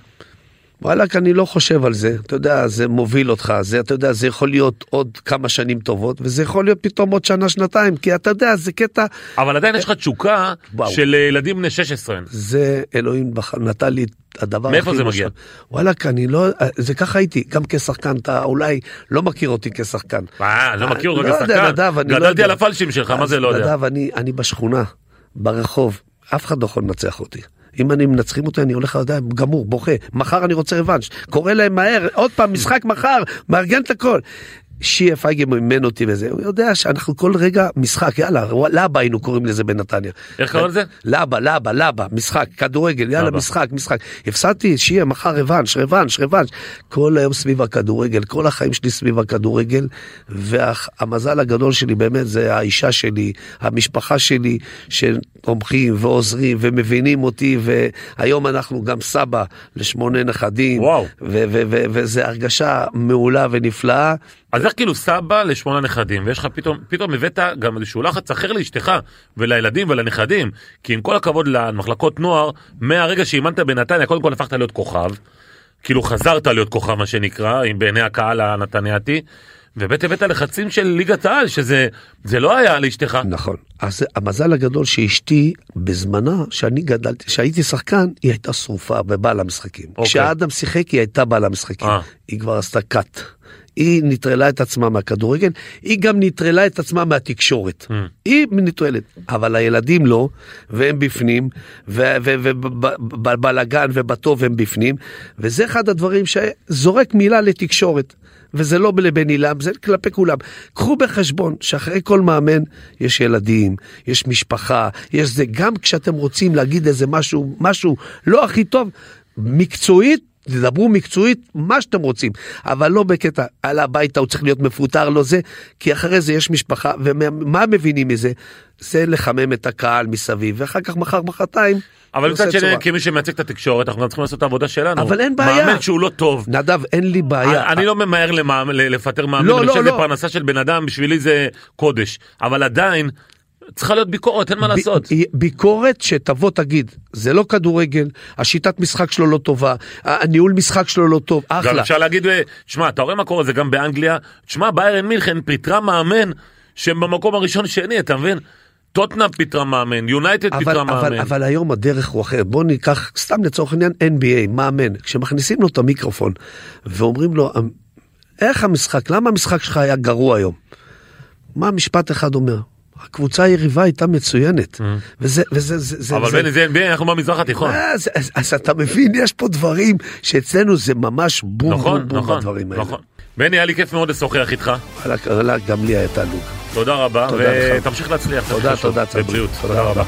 וואלכ, אני לא חושב על זה, אתה יודע, זה מוביל אותך, זה, אתה יודע, זה יכול להיות עוד כמה שנים טובות, וזה יכול להיות פתאום עוד שנה, שנתיים, כי אתה יודע, זה קטע, אבל עדיין יש לך תשוקה. של אה, ילדים בני 16. זה אלוהים. נתן לי הדבר מאיפה הכי זה. מגיע? וואלכ, אני לא, זה ככה הייתי, גם כשחקן, אתה אולי לא מכיר אותי כשחקן. אה, לא מכיר אותך לא יודע, כשחקן, נדב, אני לא גדלתי יודע. על הפלשים שלך, מה זה לא יודע? נדב, אני, בשכונה, ברחוב, אף אחד לא יכול לנצח אותי. אם אני מנצחים אותי אני הולך, יודע, גמור, בוכה, מחר אני רוצה רבנש, קורא להם מהר, עוד פעם משחק מחר, מארגן את הכל. שיה פייגה מימן אותי וזה, הוא יודע שאנחנו כל רגע משחק, יאללה, לבה היינו קוראים לזה בנתניה. איך קוראים לזה? לבה, לבה, לבה, משחק, כדורגל, יאללה, לבה. משחק, משחק. הפסדתי, שיהיה מחר רבנש, רבנש, רבנש. כל היום סביב הכדורגל, כל החיים שלי סביב הכדורגל, והמזל הגדול שלי באמת זה האישה שלי, המשפחה שלי, שתומכים ועוזרים ומבינים אותי, והיום אנחנו גם סבא לשמונה נכדים. וואו. וזה הרגשה מעולה ונפלאה. אז איך כאילו סבא לשמונה נכדים, ויש לך פתאום, פתאום הבאת גם איזשהו לחץ אחר לאשתך ולילדים ולנכדים, כי עם כל הכבוד למחלקות נוער, מהרגע שאימנת בנתניה, קודם כל הפכת להיות כוכב, כאילו חזרת להיות כוכב מה שנקרא, עם בעיני הקהל הנתניאתי, ובאמת הבאת לחצים של ליגת העל, שזה זה לא היה לאשתך. נכון. אז המזל הגדול שאשתי, בזמנה, שאני גדלתי, שהייתי שחקן, היא הייתה שרופה ובאה למשחקים. אוקיי. כשאדם שיחק, היא הייתה באה למשחקים. אה. היא כבר עשתה קאט. היא נטרלה את עצמה מהכדורגל, היא גם נטרלה את עצמה מהתקשורת. Mm. היא נטרלת, אבל הילדים לא, והם בפנים, ובבלאגן ובטוב הם בפנים, וזה אחד הדברים שזורק מילה לתקשורת. וזה לא לבן עילם, זה כלפי כולם. קחו בחשבון שאחרי כל מאמן יש ילדים, יש משפחה, יש זה, גם כשאתם רוצים להגיד איזה משהו, משהו לא הכי טוב, מקצועית, תדברו מקצועית, מה שאתם רוצים, אבל לא בקטע, על הביתה הוא צריך להיות מפוטר, לא זה, כי אחרי זה יש משפחה, ומה מבינים מזה? זה לחמם את הקהל מסביב, ואחר כך מחר מחרתיים. אבל מצד שני. כמי שמייצג את התקשורת, אנחנו צריכים לעשות את העבודה שלנו. אבל אין בעיה. מאמן שהוא לא טוב. נדב, אין לי בעיה. אני לא ממהר לפטר מאמן, לא, אני לא, חושב שזה לא. פרנסה של בן אדם, בשבילי זה קודש. אבל עדיין, צריכה להיות ביקורת, אין מה לעשות. ביקורת שתבוא תגיד, זה לא כדורגל, השיטת משחק שלו לא טובה, הניהול משחק שלו לא טוב, גם אחלה. אפשר להגיד, אה, תשמע, אתה רואה מה קורה, זה גם באנגליה, תשמע, ביירן מינכן פיטרה מאמן שהם במקום הראשון שני, אתה מבין? טוטנאם פיטרה מאמן, יונייטד אבל, פיטרה אבל, מאמן. אבל היום הדרך הוא אחרת. בוא ניקח, סתם לצורך העניין, NBA, מאמן, כשמכניסים לו את המיקרופון ואומרים לו, "אמ, איך המשחק, למה המשחק שלך היה גרוע היום? מה משפט אחד אומר? הקבוצה היריבה הייתה מצוינת. וזה, וזה, זה, זה, Mm. אבל בני, זה NBA, אנחנו במזרח התיכון. אז, אז, אז אתה מבין, יש פה דברים שאצלנו זה ממש בום נכון, בום בום נכון, בדברים האלה. נכון. בני, היה לי כיף מאוד לשוחח איתך. וואלה, גם לי היה תענוג. תודה רבה, תודה. ותמשיך להצליח. תודה. תודה, צברי. בבריאות. תודה תודה. רבה.